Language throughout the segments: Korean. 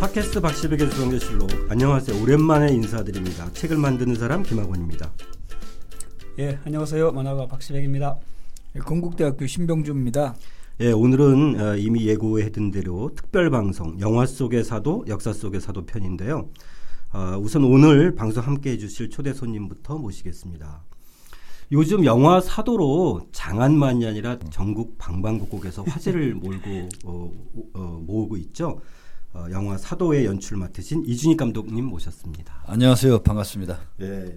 팟캐스트 박시백의 수성교실로 안녕하세요. 오랜만에 인사드립니다. 책을 만드는 사람 김학원입니다. 예, 안녕하세요. 만화가 박시백입니다. 예, 건국대학교 신병주입니다. 예, 오늘은 어, 이미 예고했던 대로 특별 방송 영화 속의 사도, 역사 속의 사도 편인데요. 어, 우선 오늘 방송 함께 해주실 초대 손님부터 모시겠습니다. 요즘 영화 사도로 장안만이 아니라 전국 방방곡곡에서 화제를 몰고 어, 어, 모으고 있죠. 어, 영화 사도의 연출 맡으신 이준익 감독님 모셨습니다. 안녕하세요. 반갑습니다. 예.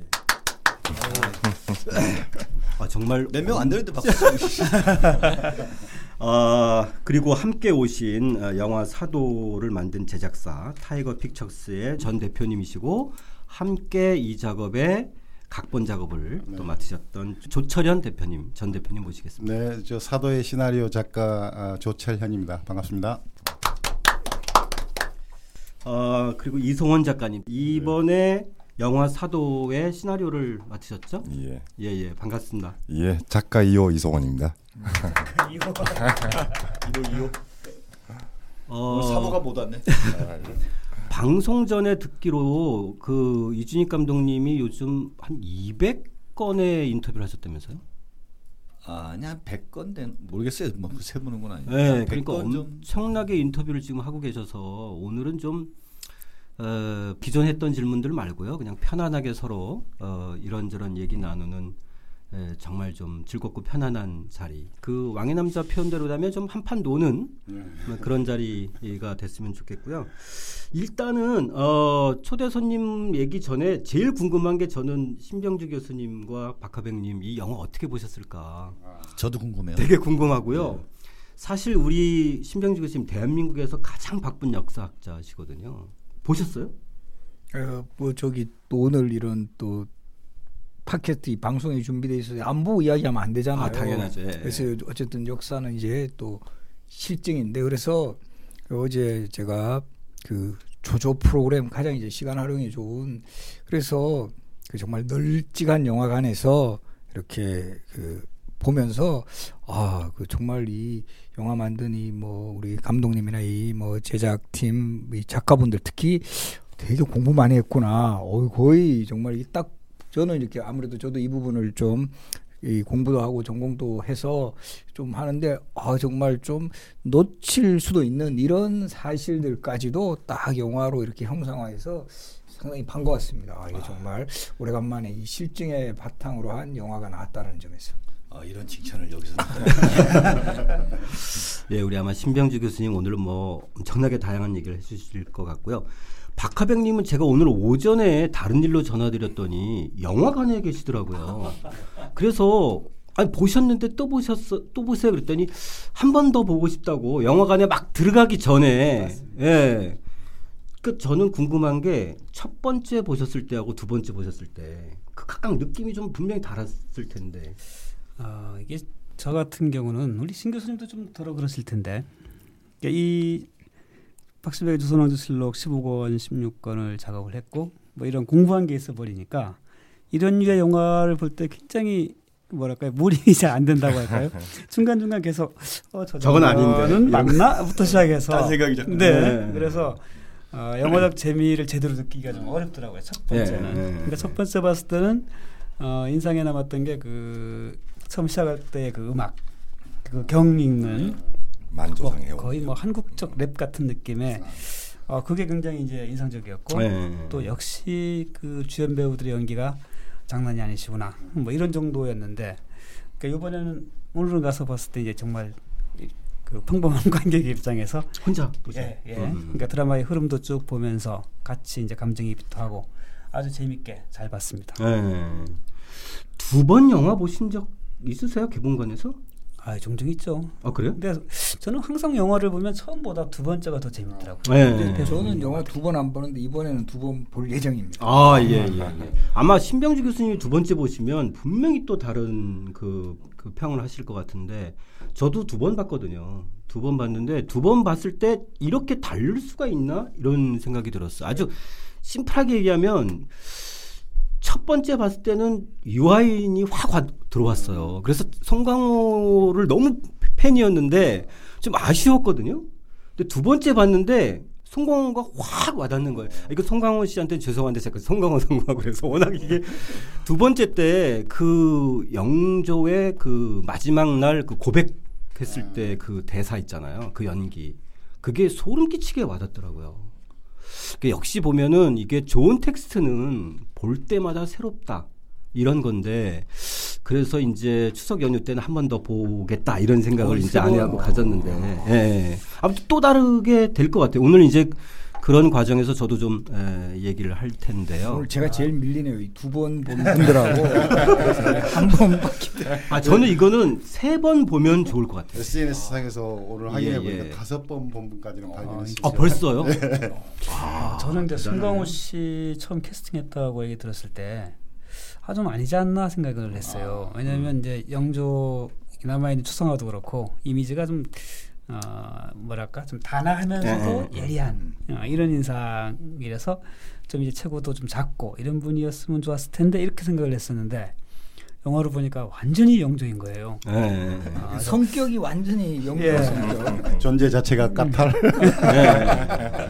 아, 정말 몇 명 안 되는데 박수. 아 그리고 함께 오신 어, 영화 사도를 만든 제작사 타이거 픽처스의 전 대표님이시고 함께 이 작업에 각본 작업을 또 맡으셨던 조철현 대표님 전 대표님 모시겠습니다. 네, 저 사도의 시나리오 작가 아, 조철현입니다. 반갑습니다. 어 그리고 이송원 작가님 이번에 영화 사도의 시나리오를 맡으셨죠? 예. 예 예 반갑습니다. 예, 작가 2호 이소원입니다. 이거 이거. 어, 오늘 사모가 못 왔네. 방송 전에 듣기로 그 이준익 감독님이 요즘 한 200건의 인터뷰를 하셨다면서요? 아, 아니 한 100건 된 모르겠어요. 뭐 세보는 건 아니에요. 네, 한 그러니까 100건 좀 엄청나게 인터뷰를 지금 하고 계셔서 오늘은 좀 어, 기존 했던 질문들 말고요, 그냥 편안하게 서로 어, 이런저런 얘기 나누는 에, 정말 좀 즐겁고 편안한 자리. 그 왕의 남자 표현대로라면 좀 한판 노는 뭐 그런 자리가 됐으면 좋겠고요. 일단은 어, 초대 손님 얘기 전에 제일 궁금한 게 저는 신병주 교수님과 박하백님 이 영화 어떻게 보셨을까? 저도 궁금해요. 되게 궁금하고요. 사실 우리 신병주 교수님 대한민국에서 가장 바쁜 역사학자시거든요. 보셨어요? 어, 뭐 저기 또 오늘 이런 또 팟캐스트 이 방송에 준비돼 있어서 안 보고 이야기하면 안 되잖아요. 아, 당연하죠. 예. 그래서 어쨌든 역사는 이제 또 실증인데 그래서 어제 제가 그 조조 프로그램 가장 이제 시간 활용이 좋은 그래서 그 정말 널찍한 영화관에서 이렇게 그 보면서 아 그 정말 이 영화 만든 이 뭐 우리 감독님이나 이 뭐 제작팀 이 작가분들 특히 되게 공부 많이 했구나. 어 거의 정말 이 딱 저는 이렇게 아무래도 저도 이 부분을 좀 이 공부도 하고 전공도 해서 좀 하는데 아 정말 좀 놓칠 수도 있는 이런 사실들까지도 딱 영화로 이렇게 형상화해서 상당히 반가웠습니다. 아, 이게 정말 오래간만에 이 실증의 바탕으로 한 영화가 나왔다는 점에서. 아, 이런 칭찬을 여기서 예, 우리 아마 신병주 교수님 오늘은 뭐 엄청나게 다양한 얘기를 해주실 것 같고요. 박하백님은 제가 오늘 오전에 다른 일로 전화드렸더니 영화관에 계시더라고요. 그래서 아니 보셨는데 또 보셨어 또 보세요 그랬더니 한 번 더 보고 싶다고 영화관에 막 들어가기 전에 예. 그 저는 궁금한 게 첫 번째 보셨을 때하고 두 번째 보셨을 때 그 각각 느낌이 좀 분명히 달랐을 텐데. 아, 이게 저 같은 경우는 우리 신 교수님도 좀 덜어 그러실 텐데 그러니까 이 박시백의 조선왕조실록 15권, 16권을 작업을 했고 뭐 이런 공부한 게 있어 버리니까 이런 류의 영화를 볼 때 굉장히 뭐랄까요 몰입이 잘 안 된다고 할까요 중간 중간 계속 어, 저 저건 아닌데. 맞나부터 시작해서 딴 생각이 네, 네. 그래서 어, 영화적 재미를 제대로 느끼기가 좀 어렵더라고요 첫 번째는 네, 네. 그러니까 첫 번째 봤을 때는 어, 인상에 남았던 게 그 처음 시작할 때 그 음악 그 경 읽는 만조상 뭐. 거의 뭐 한국적 랩 같은 느낌의 어, 그게 굉장히 이제 인상적이었고 네. 또 역시 그 주연 배우들의 연기가 장난이 아니시구나 뭐 이런 정도였는데 그러니까 이번에는 오늘은 가서 봤을 때 이제 정말 이- 그 평범한 관객의 입장에서 혼자 보세요. 예, 예. 음. 그러니까 드라마의 흐름도 쭉 보면서 같이 이제 감정이입도 하고 아주 재밌게 잘 봤습니다. 네. 두번 영화 보신 적 있으세요? 개봉관에서? 아, 종종 있죠. 아 그래요? 근데 저는 항상 영화를 보면 처음보다 두 번째가 더 재밌더라고요. 네. 근데 저는 영화 두 번 안 보는데 이번에는 두 번 볼 예정입니다. 아, 예, 예, 예. 아마 신병주 교수님이 두 번째 보시면 분명히 또 다른 그, 그 평을 하실 것 같은데 저도 두 번 봤거든요. 두 번 봤는데 두 번 봤을 때 이렇게 다를 수가 있나 이런 생각이 들었어. 아주 심플하게 얘기하면 첫 번째 봤을 때는 유아인이 확 와- 들어왔어요. 그래서 송강호를 너무 팬이었는데 좀 아쉬웠거든요. 근데 두 번째 봤는데 송강호가 확 와닿는 거예요. 이거 송강호 씨한테 죄송한데 제가 송강호 송강호 그래서 워낙 이게 두 번째 때 그 영조의 그 마지막 날 그 고백했을 때 그 대사 있잖아요. 그 연기 그게 소름 끼치게 와닿더라고요. 그 역시 보면은 이게 좋은 텍스트는 볼 때마다 새롭다. 이런 건데 그래서 이제 추석 연휴 때는 한 번 더 보겠다 이런 생각을 어, 이제 아내하고 거. 가졌는데 예. 아무튼 또 다르게 될 것 같아요. 오늘 이제 그런 과정에서 저도 좀 에, 얘기를 할 텐데요. 오늘 제가 제일 밀리네요. 두 번 본 분들하고 한번 봤기 때문에. 아 저는 이거는 세 번 보면 좋을 것 같아요. SNS 상에서 오늘 확인해 예, 보니까 예. 다섯 번 본 분까지는 발견했어요. 아 벌써요? 아, 저는 이제 송강호 씨 처음 캐스팅했다고 얘기 들었을 때 아 좀 아니지 않나 생각을 했어요. 왜냐하면 이제 영조 남아 있는 추성화도 그렇고 이미지가 좀 어, 뭐랄까 좀 단아하면서도 예, 예리한 어, 이런 인상이라서 좀 이제 체구도 좀 작고 이런 분이었으면 좋았을 텐데 이렇게 생각을 했었는데 영화로 보니까 완전히 영조인 거예요. 예, 예. 아, 저- 성격이 완전히 영조 예. 성격. 존재 자체가 까탈.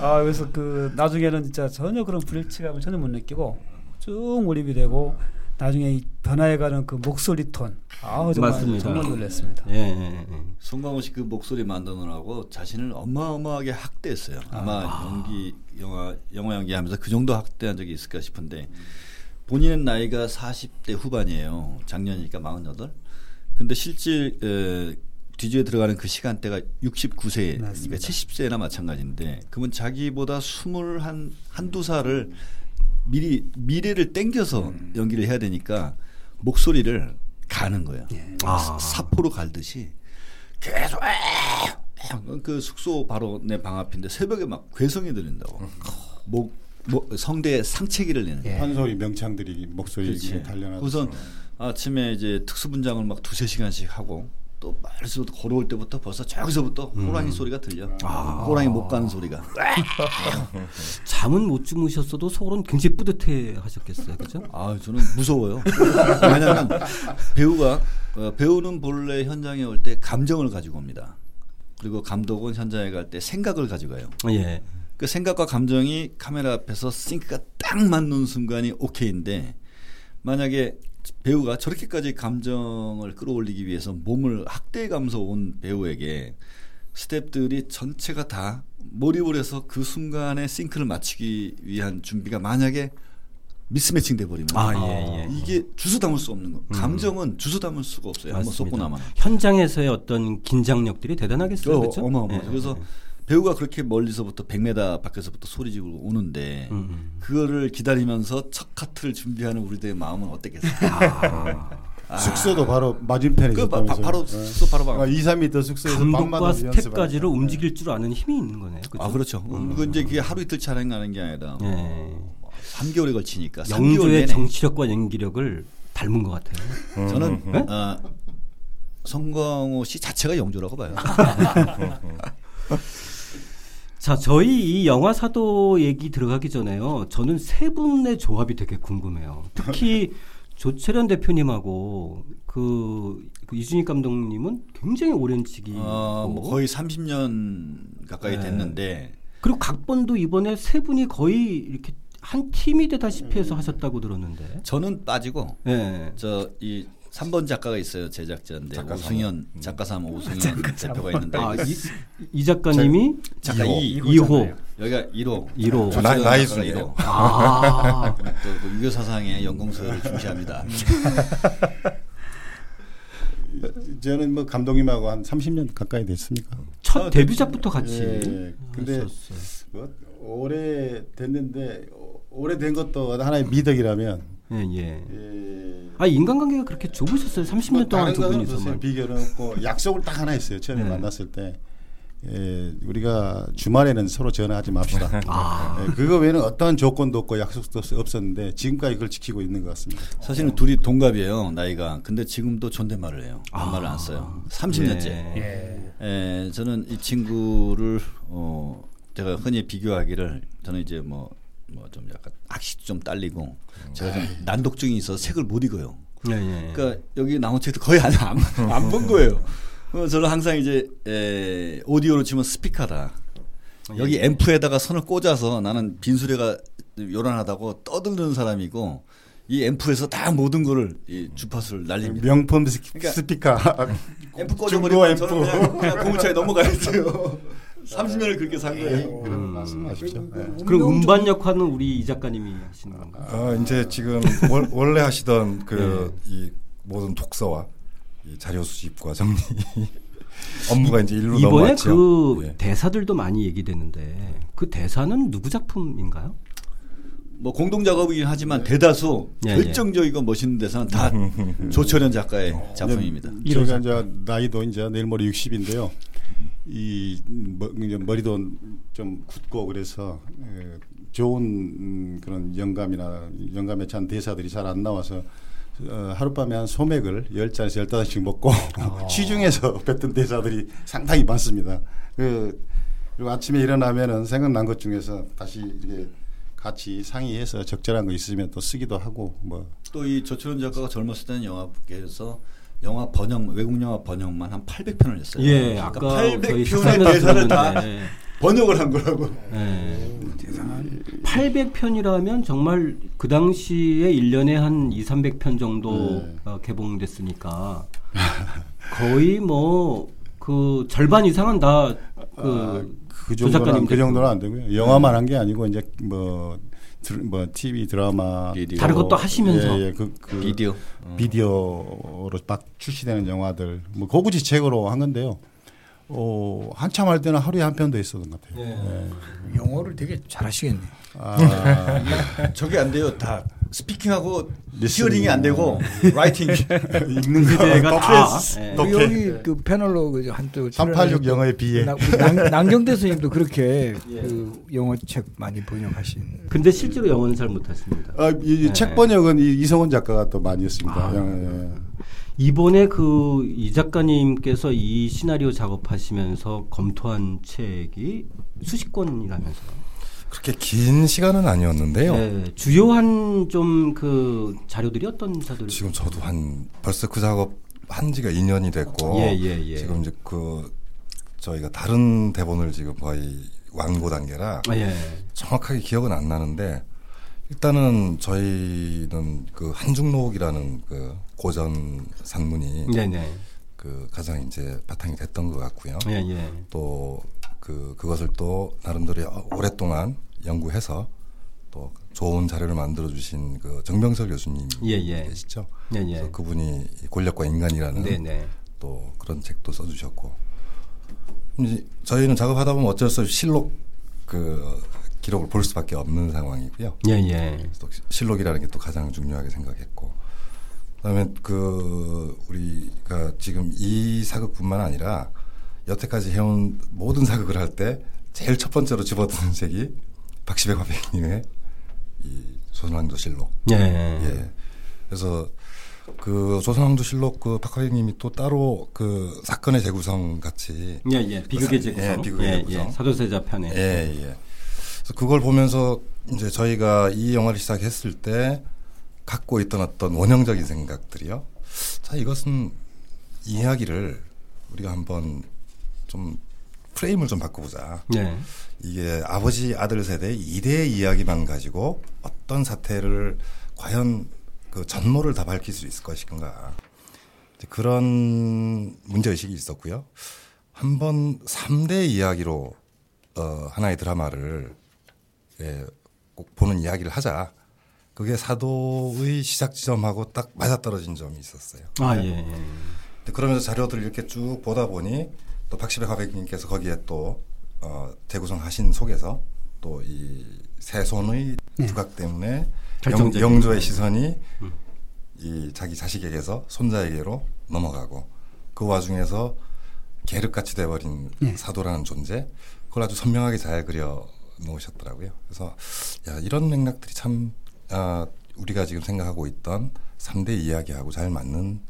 아 그래서 그 나중에는 진짜 전혀 그런 불일치감을 전혀 못 느끼고 쭉 몰입이 되고 나중에 이 변화해가는 그 목소리 톤, 아 정말 맞습니다. 정말 놀랐습니다. 예, 예, 예. 송강호 씨 그 목소리 만드느라고 자신을 어마어마하게 학대했어요. 아마 연기 영화 영화 연기하면서 그 정도 학대한 적이 있을까 싶은데 본인의 나이가 40대 후반이에요. 작년이니까 48. 근데 실질 에, 뒤주에 들어가는 그 시간대가 69세, 그러니까 맞습니다. 70세나 마찬가지인데 그러면 자기보다 21 한두 살을 미리 미래를 땡겨서 연기를 해야 되니까 목소리를 가는 거예요. 아. 사포로 갈듯이 계속 그 숙소 바로 내 방 앞인데 새벽에 막 괴성이 들린다고. 목, 목 성대에 상체기를 내는. 예. 판소리 명창들이 목소리. 단련하고. 우선 아침에 이제 특수 분장을 막 두세 시간씩 하고 또 말에서부터 걸어올 때부터 벌써 저기서부터 호랑이 소리가 들려. 호랑이 못 가는 소리가. 잠은 못 주무셨어도 속으로는 굉장히 뿌듯해 하셨겠어요. 그죠? 아 저는 무서워요. 왜냐하면 배우가 어, 배우는 본래 현장에 올 때 감정을 가지고 옵니다. 그리고 감독은 현장에 갈 때 생각을 가지고 가요. 예. 그 생각과 감정이 카메라 앞에서 싱크가 딱 맞는 순간이 오케이인데 만약에 배우가 저렇게까지 감정을 끌어올리기 위해서 몸을 학대해가면서 온 배우에게 스탭들이 전체가 다 몰입을 해서 그 순간에 싱크를 맞추기 위한 준비가 만약에 미스매칭 돼 버리면 아, 예, 예. 이게 주소 담을 수 없는 거. 감정은 주소 담을 수가 없어요. 한번 쏟고 나면. 현장에서의 어떤 긴장력들이 대단하겠어요. 어, 그렇죠? 어마어마. 예, 그래서 예. 배우가 그렇게 멀리서부터 100m 밖에서부터 소리 지르고 오는데 음, 음. 그거를 기다리면서 첫 카트를 준비하는 우리들의 마음은 어땠겠어요? 아. 숙소도 바로 맞은편에 그 바. 바, 로 네. 숙소 바로 방. 아, 2, 3m 숙소에서 감독과 스텝까지를 하니까. 움직일 줄 아는 힘이 있는 거네요. 그죠? 아 그렇죠. 음. 그 이제 그게 하루 이틀 촬영하는 게 아니라 예. 3개월에 걸치니까 3개월 영조의 정치력과 연기력을 닮은 것 같아요. 음, 저는 네? 어, 성광호 씨 자체가 영조라고 봐요. 자, 저희 이 영화 사도 얘기 들어가기 전에요. 저는 세 분의 조합이 되게 궁금해요. 특히 조철현 대표님하고 그, 그 이준익 감독님은 굉장히 오랜 직이고 어, 뭐 거의 30년 가까이 네. 됐는데 그리고 각본도 이번에 세 분이 거의 이렇게 한 팀이 되다시피 해서 하셨다고 들었는데. 저는 빠지고 예. 저이 3번 작가가 있어요 제작자인데 작가 오승현 작가 삼 오승현 대표가 있는데 아, 이, 이 작가님이 작가 이 2호. 여기가 1호 1호. 나이- 나이 순이에요. 1호 아. 또그 유교 사상의 연공서를 중시합니다. 저는 뭐 감독님하고 한 30년 가까이 됐습니까? 첫 데뷔작부터 같이 예, 근데 하셨어요. 뭐 오래 됐는데 오- 오래된 것도 하나의 미덕이라면 예, 예. 예, 아, 인간관계가 그렇게 좁으셨어요. 30년 뭐 동안 두. 없었어요. 비결은 없고 약속을 딱 하나 했어요. 처음에 네. 만났을 때 예, 우리가 주말에는 서로 전화하지 맙시다. 아. 예, 그거 외에는 어떠한 조건도 없고 약속도 없- 없었는데 지금까지 그걸 지키고 있는 것 같습니다. 사실은 둘이 동갑이에요 나이가. 근데 지금도 존댓말을 해요. 반말을 안 써요. 30년째. 예. 예. 에, 저는 이 친구를 어 제가 흔히 비교하기를 저는 이제 뭐 뭐 좀 약간 악시도 좀 딸리고 제가 좀 난독증이 있어서 책을 못 읽어요. 예, 예. 그러니까 여기 나온 책도 거의 안안본 거예요. 어, 저는 항상 이제 에, 오디오로 치면 스피커다. 여기 앰프에다가 선을 꽂아서 나는 빈수레가 요란하다고 떠드는 사람이고 이 앰프에서 다 모든 거를 이 주파수를 날립니다. 명품 스- 그러니까 스피커 앰프 중고 꽂아버리면 저는 앰프. 그냥, 그냥 고무차에 넘어가야 돼요. 30년을 그렇게 산 거예요. 그런 말씀 하십시오. 예. 그럼 음반 역할은 우리 이 작가님이 하시는 건가요? 어, 이제 지금 월, 원래 하시던 그 네. 이 모든 독서와 이 자료 수집과 정리 업무가 이제 일로 이번에 넘어왔죠. 그 예. 대사들도 많이 얘기되는데 그 대사는 누구 작품인가요? 뭐 공동 작업이긴 하지만 대다수 예, 예. 결정적이고 멋있는 데서는 다 조철현 작가의 작품입니다. 저희가 이제 나이도 이제 내일 모레 60인데요. 이 머, 머리도 좀 굳고 그래서 에, 좋은 음, 그런 영감이나 영감에 찬 대사들이 잘 안 나와서 어, 하룻밤에 한 소맥을 10잔에서 15잔씩 먹고 취중해서 뱉던 대사들이 상당히 많습니다. 그, 그리고 아침에 일어나면은 생각난 것 중에서 다시 이렇게 같이 상의해서 적절한 거 있으면 또 쓰기도 하고 뭐 또 이 조철현 작가가 젊었을 때는 영화계에서 영화 번역 외국 영화 번역만 한 800편을 했어요. 예, 그러니까 아까 저희 800편의 식사하면서 대사를 다 들었는데 번역을 한 거라고. 예. 800편이라면 정말 그 당시에 1년에 한 2, 300편 정도 네. 어, 개봉됐으니까 거의 뭐 그 절반 이상은 다그 아, 그조 정도는 그 정도는 안 되고요. 영화만 한 게 아니고 이제 뭐, 들, 뭐 TV 드라마 비디오. 다른 것도 하시면서. 예, 예, 그, 그 비디오. 비디오로 막 출시되는 영화들 뭐 고구지책으로 한 건데요. 어, 한참 할 때는 하루에 한 편도 있었던 것 같아요. 예. 영어를 되게 잘하시겠네. 아, 저게 안 돼요. 다 스피킹하고 listening. hearing이 안 되고 writing. 읽는 그대가 거 다. 예. 독해. 여기 그 패널로 그 한또 386 영어의 비애 남, 남경태 선생님도 그렇게 그 영어 책 많이 번역하신. 근데 실제로 영어는 잘 못하십니다. 아, 이, 네. 책 번역은 이, 이성원 작가가 또 많이 했습니다. 아. 예, 예. 이번에 그 이 작가님께서 이 시나리오 작업하시면서 검토한 책이 수십 권이라면서요. 그렇게 긴 시간은 아니었는데요. 네, 주요한 좀 그 자료들이 어떤 자료들? 지금 저도 한 벌써 그 작업 한 지가 2년이 됐고 예, 예, 예. 지금 이제 그 저희가 다른 대본을 지금 거의 완고 단계라 아, 예. 정확하게 기억은 안 나는데 일단은 저희는 그 한중록이라는 그 고전 산문이 네네. 그 가장 이제 바탕이 됐던 것 같고요. 예, 예. 또그 그것을 또 나름대로 오랫동안 연구해서 또 좋은 자료를 만들어 주신 그 정병설 교수님 예, 예. 계시죠. 예, 그래서 예. 그분이 이 권력과 인간이라는 네네. 또 그런 책도 써주셨고 저희는 작업하다 보면 어쩔 수 없이 실록 그 기록을 볼 수밖에 없는 상황이고요. 예, 예. 또 실록이라는 게 또 가장 중요하게 생각했고 그다음에 그 우리가 지금 이 사극뿐만 아니라 여태까지 해온 모든 사극을 할 때 제일 첫 번째로 집어드는 책이 박시백 화백님의 이 조선왕조 실록. 예. 예. 그래서 그 조선왕조 실록 그 박하객님이 또 따로 그 사건의 재구성 같이 예, 예. 비극의 재구성. 예, 비극의 예, 재구성. 예. 사도세자 편에. 예, 예. 그래서 그걸 보면서 이제 저희가 이 영화를 시작했을 때 갖고 있던 어떤 원형적인 생각들이요. 자, 이것은 이 이야기를 우리가 한번 좀 프레임을 좀 바꿔보자. 네. 이게 아버지 아들 세대의 이대의 이야기만 가지고 어떤 사태를 과연 그 전모를 다 밝힐 수 있을 것인가 그런 문제 의식이 있었고요. 한번 3대 이야기로 어, 하나의 드라마를 예, 꼭 보는 이야기를 하자. 그게 사도의 시작 지점하고 딱 맞아떨어진 점이 있었어요. 아, 예, 예. 근데 그러면서 자료들을 이렇게 쭉 보다 보니 또 박시백 화백님께서 거기에 또 어, 재구성하신 속에서 또 이 세손의 두각 때문에 영, 결정적인 영 조의 시선이 이 자기 자식에게서 손자에게로 넘어가고 그 와중에서 계륵같이 돼버린 사도라는 존재 그걸 아주 선명하게 잘 그려 놓으셨더라고요. 그래서 야 이런 맥락들이 참 아, 우리가 지금 생각하고 있던 3대 이야기하고 잘 맞는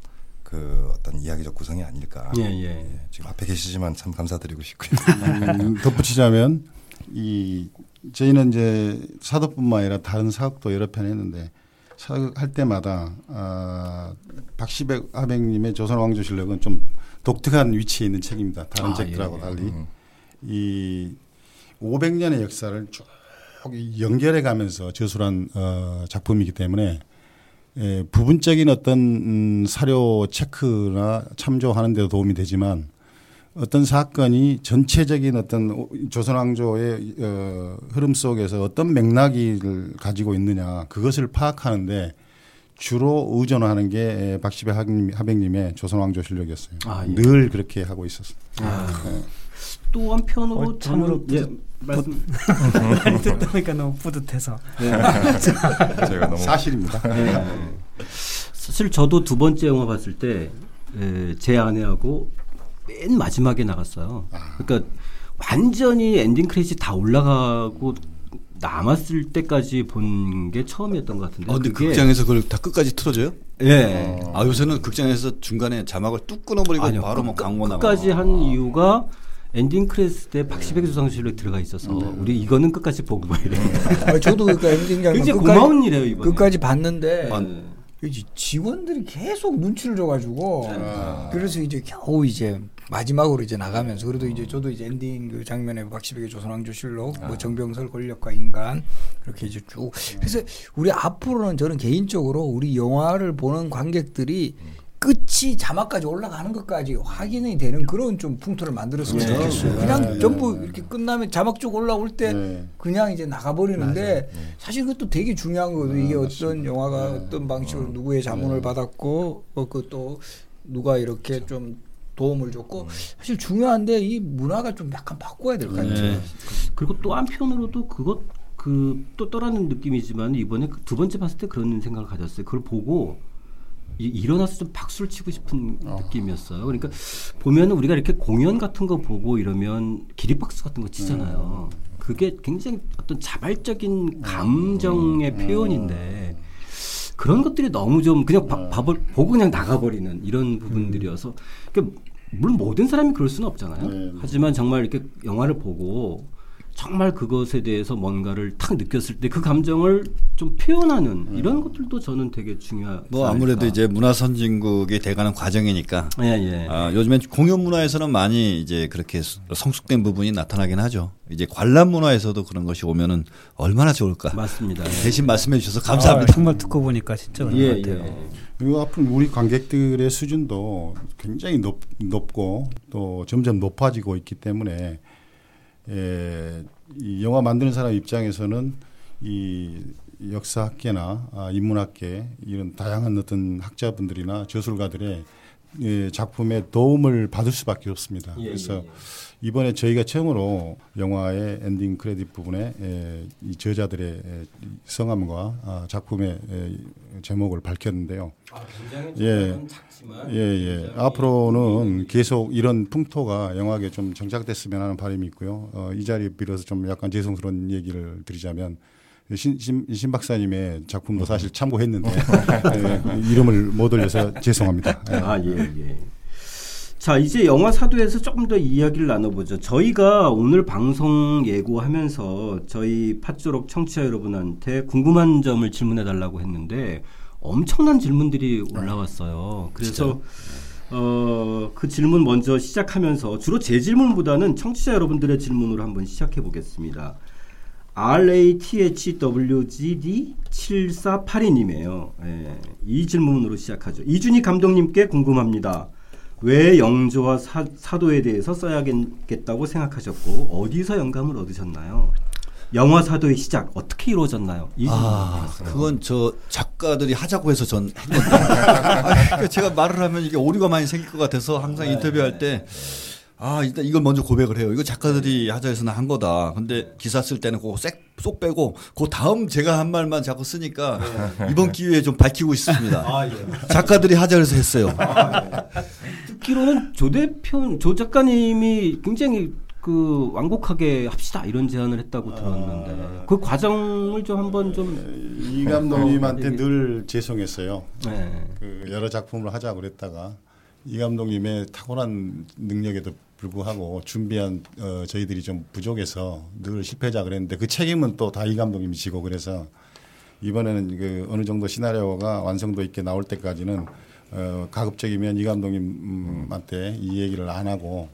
그 어떤 이야기적 구성이 아닐까. 예, 예. 지금 앞에 계시지만 참 감사드리고 싶고요. 음, 덧붙이자면 이 저희는 이제 사도뿐만 아니라 다른 사업도 여러 편 했는데 사업할 때마다 아, 박시백 하백님의 조선 왕조실록은 좀 독특한 위치에 있는 책입니다. 다른 아, 책들하고 예. 달리 음. 이 500년의 역사를 쭉 연결해 가면서 저술한 어, 작품이기 때문에 예, 부분적인 어떤 음, 사료 체크나 참조하는 데도 도움이 되지만 어떤 사건이 전체적인 어떤 오- 조선왕조의 어, 흐름 속에서 어떤 맥락을 가지고 있느냐 그것을 파악하는데 주로 의존하는 게 예, 박시배 하백님- 하백님의 조선왕조실록이었어요. 아, 예. 늘 그렇게 하고 있었어요. 또 한편으로 어, 참 참으로 예, 말씀 듣다 보니까 너무 뿌듯해서 제가 너무 사실입니다. 사실 저도 두 번째 영화 봤을 때 제 아내하고 맨 마지막에 나갔어요. 그러니까 완전히 엔딩 크레딧 다 올라가고 남았을 때까지 본 게 처음이었던 것 같은데. 어, 근데 그게- 극장에서 그걸 다 끝까지 틀어줘요? 예. 아 요새는 극장에서 중간에 자막을 뚝 끊어버리고 아니요. 바로 뭐 끝- 광고 나가. 끝까지 한 이유가 엔딩 크레딧 때 박시백의 조선실록 들어가 있어서 우리 이거는 끝까지 보고 봐야 돼. 아, 저도 그러니까 엔딩 장면 굉장히 끝까지, 고마운 일이에요 이번에. 끝까지 봤는데 아, 이제 직원들이 계속 눈치를 줘가지고 네. 그래서 이제 겨우 이제 마지막으로 이제 나가면서 그래도 이제 저도 이제 엔딩 그 장면에 박시백의 조선왕조실록 아. 뭐 정병설 권력과 인간 그렇게 이제 쭉 그래서 우리 앞으로는 저는 개인적으로 우리 영화를 보는 관객들이 끝이 자막까지 올라가는 것까지 확인이 되는 그런 좀 풍토를 만들었으면 네. 좋겠어요. 그냥 전부 이렇게 끝나면 자막 쭉 올라올 때 네. 그냥 이제 나가버리는데 사실 그것도 되게 중요한 거거든요. 이게 어떤 영화가 네. 어떤 방식으로 누구의 자문을 받았고 어, 그또 누가 이렇게 좀 도움을 줬고 사실 중요한데 이 문화가 좀 약간 바꿔야 될 것 같아요. 네. 그리고 또 한편으로도 그것 그또 떠나는 느낌이지만 이번에 그 두 번째 봤을 때 그런 생각을 가졌어요. 그걸 보고 이, 일어나서 좀 박수를 치고 싶은 느낌이었어요. 그러니까 보면 우리가 이렇게 공연 같은 거 보고 이러면 기립박수 같은 거 치잖아요. 그게 굉장히 어떤 자발적인 감정의 표현인데 그런 것들이 너무 좀 그냥 바, 밥을 보고 그냥 나가버리는 이런 부분들이어서 그러니까 물론 모든 사람이 그럴 수는 없잖아요. 네. 하지만 정말 이렇게 영화를 보고 정말 그것에 대해서 뭔가를 탁 느꼈을 때 그 감정을 좀 표현하는 이런 것들도 저는 되게 중요하지 뭐 아무래도 않을까. 이제 문화 선진국이 돼가는 과정이니까. 예, 예. 아, 요즘엔 공연 문화에서는 많이 이제 그렇게 수- 성숙된 부분이 나타나긴 하죠. 이제 관람 문화에서도 그런 것이 오면은 얼마나 좋을까. 맞습니다. 대신 말씀해 주셔서 아, 감사합니다. 정말 듣고 보니까 진짜 그런 예, 것 같아요. 예. 그리고 앞으로 우리 관객들의 수준도 굉장히 높, 높고 또 점점 높아지고 있기 때문에 에, 이 영화 만드는 사람 입장에서는 이 역사학계나 아, 인문학계 이런 다양한 어떤 학자분들이나 저술가들의 예, 작품에 도움을 받을 수밖에 없습니다. 예, 그래서 예, 예. 이번에 저희가 처음으로 영화의 엔딩 크레딧 부분에 에, 이 저자들의 에, 성함과 아, 작품의 에, 제목을 밝혔는데요. 예, 예, 예. 앞으로는 계속 이런 풍토가 영화계 좀 정착됐으면 하는 바람이 있고요. 어, 이 자리 빌어서 좀 약간 죄송스러운 얘기를 드리자면 신, 신, 신 박사님의 작품도 사실 참고했는데 예, 이름을 못 올려서 죄송합니다. 예. 아, 예, 예. 자, 이제 영화 사도에서 조금 더 이야기를 나눠보죠. 저희가 오늘 방송 예고하면서 저희 팥조록 청취자 여러분한테 궁금한 점을 질문해 달라고 했는데 엄청난 질문들이 올라왔어요. 그래서 어, 그 질문 먼저 시작하면서 주로 제 질문보다는 청취자 여러분들의 질문으로 한번 시작해 보겠습니다. RATHWGD 7482님이에요. 예, 이 질문으로 시작하죠. 이준희 감독님께 궁금합니다. 왜 영조와 사, 사도에 대해서 써야겠다고 생각하셨고 어디서 영감을 얻으셨나요? 영화 사도의 시작 어떻게 이루어졌나요? 이 아, 그건 저 작가들이 하자고 해서 전 했는데. 아, 제가 말을 하면 이게 오류가 많이 생길 것 같아서 항상 인터뷰할 때 아, 일단 이걸 먼저 고백을 해요. 이거 작가들이 하자 해서 난 한 거다. 근데 기사 쓸 때는 그거 쏙, 쏙 빼고 그 다음 제가 한 말만 자꾸 쓰니까 이번 기회에 좀 밝히고 있습니다. 작가들이 하자 해서 했어요. 듣기로는 조 대표 조 작가님이 굉장히 그 완곡하게 합시다 이런 제안을 했다고 들었는데 그 과정을 좀 한번 좀 이 감독님한테 얘기- 늘 죄송했어요. 네. 그 여러 작품을 하자고 그랬다가 이 감독님의 탁월한 능력에도 불구하고 준비한 어, 저희들이 좀 부족해서 늘 실패자 그랬는데 그 책임은 또 다 이 감독님이 지고 그래서 이번에는 그 어느 정도 시나리오가 완성도 있게 나올 때까지는 어, 가급적이면 이 감독님한테 이 얘기를 안 하고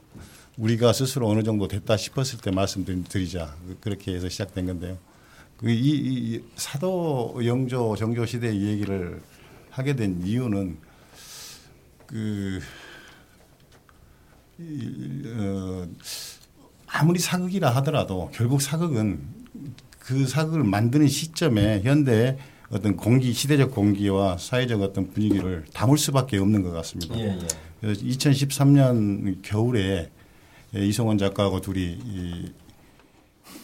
우리가 스스로 어느 정도 됐다 싶었을 때 말씀드리자 그렇게 해서 시작된 건데요. 그 이, 이 사도 영조 정조 시대 얘기를 하게 된 이유는 그 이, 어, 아무리 사극이라 하더라도 결국 사극은 그 사극을 만드는 시점에 현대 어떤 공기 시대적 공기와 사회적 어떤 분위기를 담을 수밖에 없는 것 같습니다. 예, 예. 그래서 2013년 겨울에 이성원 작가하고 둘이 이,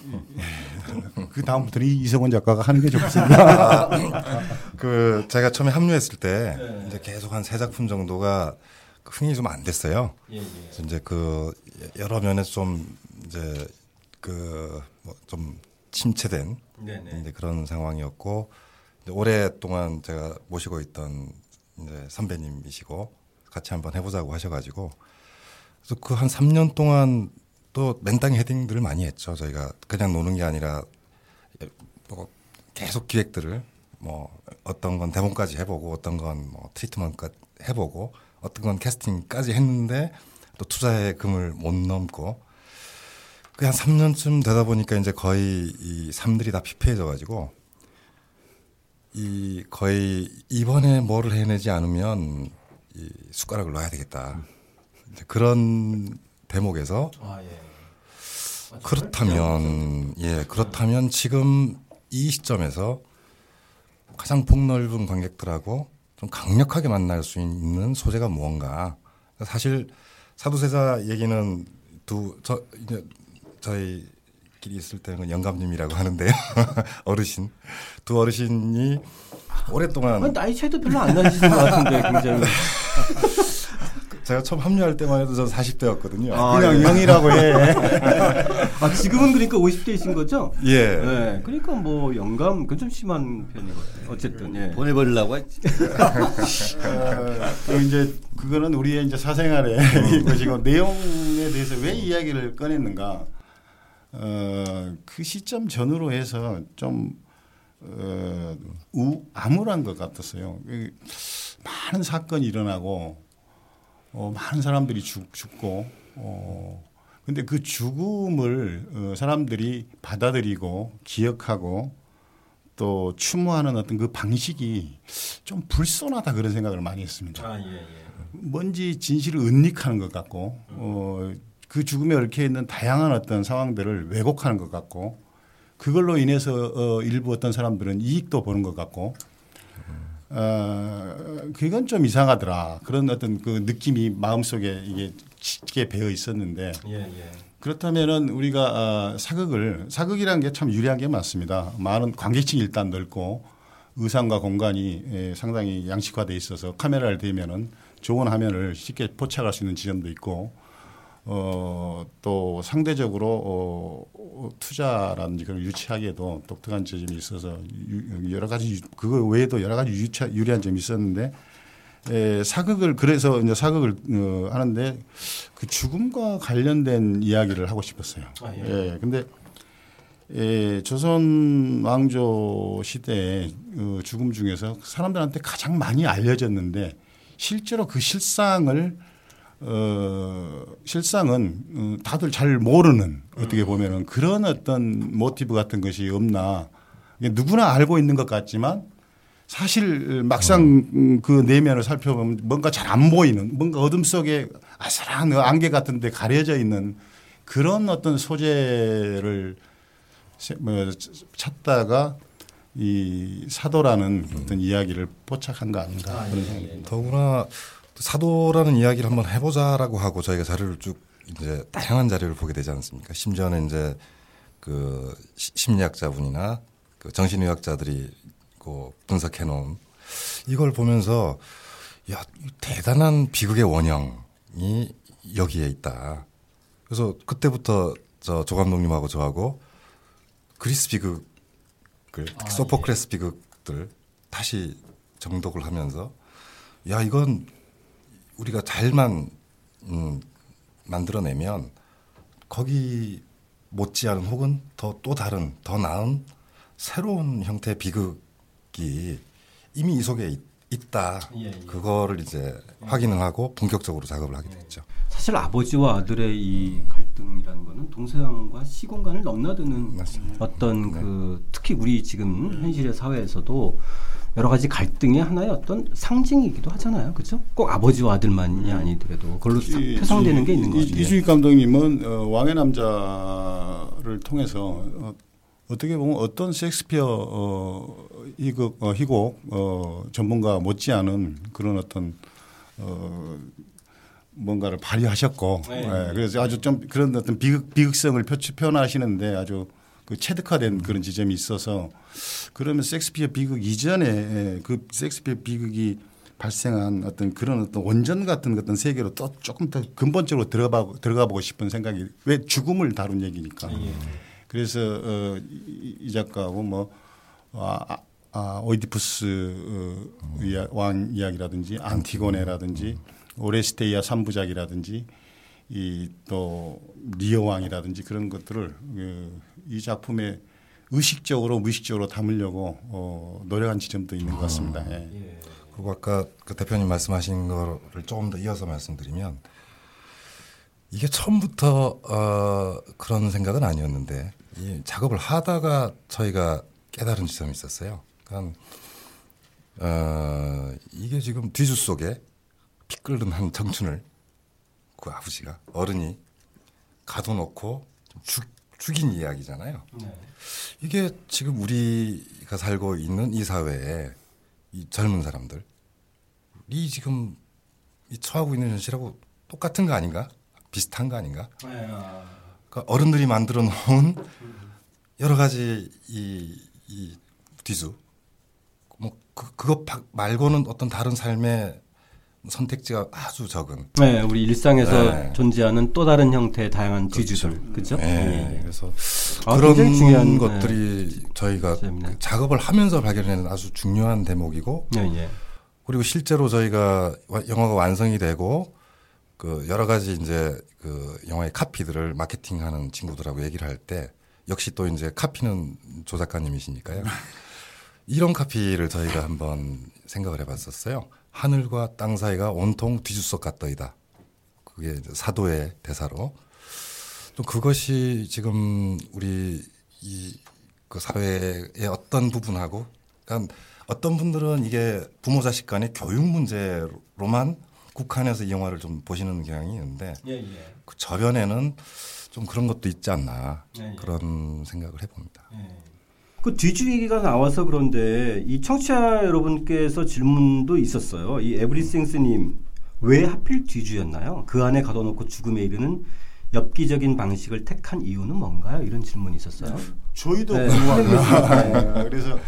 그 다음부터는 이성원 작가가 하는 게 좋습니다. 그 제가 처음에 합류했을 때 네. 이제 계속 한 세 작품 정도가 그 흥이 좀 안 됐어요. 예, 예. 그래서 이제 그 여러 면에서 좀 이제 그 뭐 좀 침체된 네 네. 이제 그런 상황이었고 오랫동안 제가 모시고 있던 이제 선배님이시고 같이 한번 해보자고 하셔가지고 그래서 그 한 3년 동안 또 맨땅 헤딩들을 많이 했죠. 저희가 그냥 노는 게 아니라 뭐 계속 기획들을 뭐 어떤 건 대본까지 해보고 어떤 건 뭐 트리트먼트까지 해보고 어떤 건 캐스팅까지 했는데 또 투자의 금을 못 넘고 그 한 3년쯤 되다 보니까 이제 거의 이 삶들이 다 피폐해져 가지고 이 거의 이번에 뭐를 해내지 않으면 이 숟가락을 놔야 되겠다. 그런 대목에서 아, 예. 그렇다면 예 그렇다면 지금 이 시점에서 가장 폭넓은 관객들하고 좀 강력하게 만날 수 있는 소재가 무언가 사실 사도세자 얘기는 두 저 이제 저희 끼리 있을 때는 영감님이라고 하는데요 어르신 두 어르신이 오랫동안 아니, 나이 차이도 별로 안 나시는 것 같은데 굉장히. 제가 처음 합류할 때만 해도 저 40대였거든요. 아, 그냥 예. 영이라고 해. 아 지금은 그러니까 50대이신 거죠? 예. 네. 그러니까 뭐 영감 그건 좀 심한 편이거든요. 어쨌든 예. 보내버리려고 했지. 어, 그 이제 그거는 우리의 이제 사생활의 것이고 내용에 대해서 왜 이야기를 꺼냈는가? 어, 그 시점 전후로 해서 좀 어, 우, 암울한 것 같았어요. 그 많은 사건이 일어나고 어, 많은 사람들이 죽, 죽고 어, 근데 그 죽음을 어, 사람들이 받아들이고 기억하고 또 추모하는 어떤 그 방식이 좀 불손하다 그런 생각을 많이 했습니다. 아 예, 예. 뭔지 진실을 은닉하는 것 같고 어, 그 죽음에 얽혀 있는 다양한 어떤 상황들을 왜곡하는 것 같고 그걸로 인해서 어, 일부 어떤 사람들은 이익도 보는 것 같고 어, 그건 좀 이상하더라 그런 어떤 그 느낌이 마음속에 이게 짙게 배어 있었는데 예, 예. 그렇다면은 우리가 아, 사극을 사극이라는 게 참 유리한 게 많습니다. 많은 관객층이 일단 넓고 의상과 공간이 예, 상당히 양식화돼 있어서 카메라를 대면은 좋은 화면을 쉽게 포착할 수 있는 지점도 있고 어, 또 상대적으로 어, 투자라든지 그런 유치하게도 독특한 지점이 있어서 유, 여러 가지 유- 그거 외에도 여러 가지 유치, 유리한 점이 있었는데 에, 사극을 그래서 이제 사극을 어, 하는데 그 죽음과 관련된 이야기를 하고 싶었어요. 아, 예. 예. 근데 에, 조선 왕조 시대의 어, 죽음 중에서 사람들한테 가장 많이 알려졌는데 실제로 그 실상을 어, 실상은 어, 다들 잘 모르는 어떻게 보면은 그런 어떤 모티브 같은 것이 없나. 누구나 알고 있는 것 같지만 사실 막상 음, 그 내면을 살펴보면 뭔가 잘 안 보이는 뭔가 어둠 속에 아슬한 그 안개 같은 데 가려져 있는 그런 어떤 소재를 세- 뭐 찾다가 이 사도라는 어떤 이야기를 포착한 거 아닌가 그런 생각이 듭니다. 더구나 사도라는 이야기를 한번 해보자라고 하고 저희가 자료를 쭉 이제 다양한 자료를 보게 되지 않습니까? 심지어는 이제 그 시- 심리학자분이나 그 정신의학자들이 그 분석해 놓은 이걸 보면서 야 대단한 비극의 원형이 여기에 있다. 그래서 그때부터 저 조 감독님하고 저하고 그리스 비극을 아, 소포크레스 비극들 다시 정독을 하면서 야 이건 우리가 잘만 음, 만들어내면 거기 못지않은 혹은 더 또 다른 더 나은 새로운 형태의 비극이 이미 이 속에 있, 있다. 예, 예. 그거를 이제 확인을 하고 본격적으로 작업을 하게 됐죠. 사실 아버지와 아들의 이 갈등이라는 거는 동서양과 시공간을 넘나드는 맞습니다. 어떤 그 특히 우리 지금 현실의 사회에서도 여러 가지 갈등의 하나의 어떤 상징이기도 하잖아요. 그렇죠? 꼭 아버지와 아들만이 아니더라도 그걸로 사- 이- 표상되는 게 있는 이- 거죠. 이주익 감독님은 어, 왕의 남자를 통해서 어, 어떻게 보면 어떤 셰익스피어 어, 희곡, 어, 희곡 어, 전문가 못지않은 그런 어떤 어, 뭔가를 발휘하셨고 네. 예, 그래서 아주 좀 그런 어떤 비극, 비극성을 표치, 표현하시는데 아주 그 체득화된 그런 지점이 있어서 그러면 섹스피어 비극 이전에 예, 그 섹스피어 비극이 발생한 어떤 그런 어떤 원전 같은 어떤 세계로 또 조금 더 근본적으로 들어가 들어가 보고 싶은 생각이 왜 죽음을 다룬 얘기니까. 그래서 어, 이, 이 작가하고 뭐 아, 아, 아, 오이디푸스 어, 이야- 왕 이야기라든지 안티고네라든지 오레스테이아 삼부작이라든지 이 또 리어 왕이라든지 그런 것들을 그, 이 작품에 의식적으로 무의식적으로 담으려고 어, 노력한 지점도 있는 것 같습니다. 예. 그리고 아까 그 대표님 말씀하신 거를 조금 더 이어서 말씀드리면 이게 처음부터 어, 그런 생각은 아니었는데 이 작업을 하다가 저희가 깨달은 지점이 있었어요. 그러니까 어, 이게 지금 뒤주 속에 피 끓는 한 청춘을 그 아버지가 어른이 가둬놓고 좀 죽, 죽인 이야기잖아요. 이게 지금 우리가 살고 있는 이 사회에 이 젊은 사람들 이 지금 이 처하고 있는 현실하고 똑같은 거 아닌가? 비슷한 거 아닌가? 그러니까 어른들이 만들어 놓은 여러 가지 이, 이 뒤수 뭐 그, 그것 바- 말고는 어떤 다른 삶의 선택지가 아주 적은 네, 우리 일상에서 네. 존재하는 또 다른 형태의 다양한 뒤주들, 그렇죠? 예, 그래서 아, 그런 중요한, 것들이 저희가 지점이네. 그 작업을 하면서 발견하는 아주 중요한 대목이고 예, 예. 그리고 실제로 저희가 와- 영화가 완성이 되고 그 여러 가지 이제 그 영화의 카피들을 마케팅하는 친구들하고 얘기를 할 때 역시 또 이제 카피는 조 작가님이시니까요. 이런 카피를 저희가 한번 생각을 해봤었어요. 하늘과 땅 사이가 온통 뒤주석 같더이다. 그게 사도의 대사로. 또 그것이 지금 우리 이 그 사회의 어떤 부분하고 그러니까 어떤 분들은 이게 부모 자식 간의 교육 문제로만 국한해서 이 영화를 좀 보시는 경향이 있는데 예, 예. 그 저변에는 좀 그런 것도 있지 않나 네, 예. 그런 생각을 해봅니다. 그 뒤주기가 나와서 그런데 이 청취자 여러분께서 질문도 있었어요. 이 에브리싱스님 왜 하필 뒤주였나요? 그 안에 가둬놓고 죽음에 이르는 엽기적인 방식을 택한 이유는 뭔가요? 이런 질문이 있었어요. 저희도 네. 궁금합니다. 그래서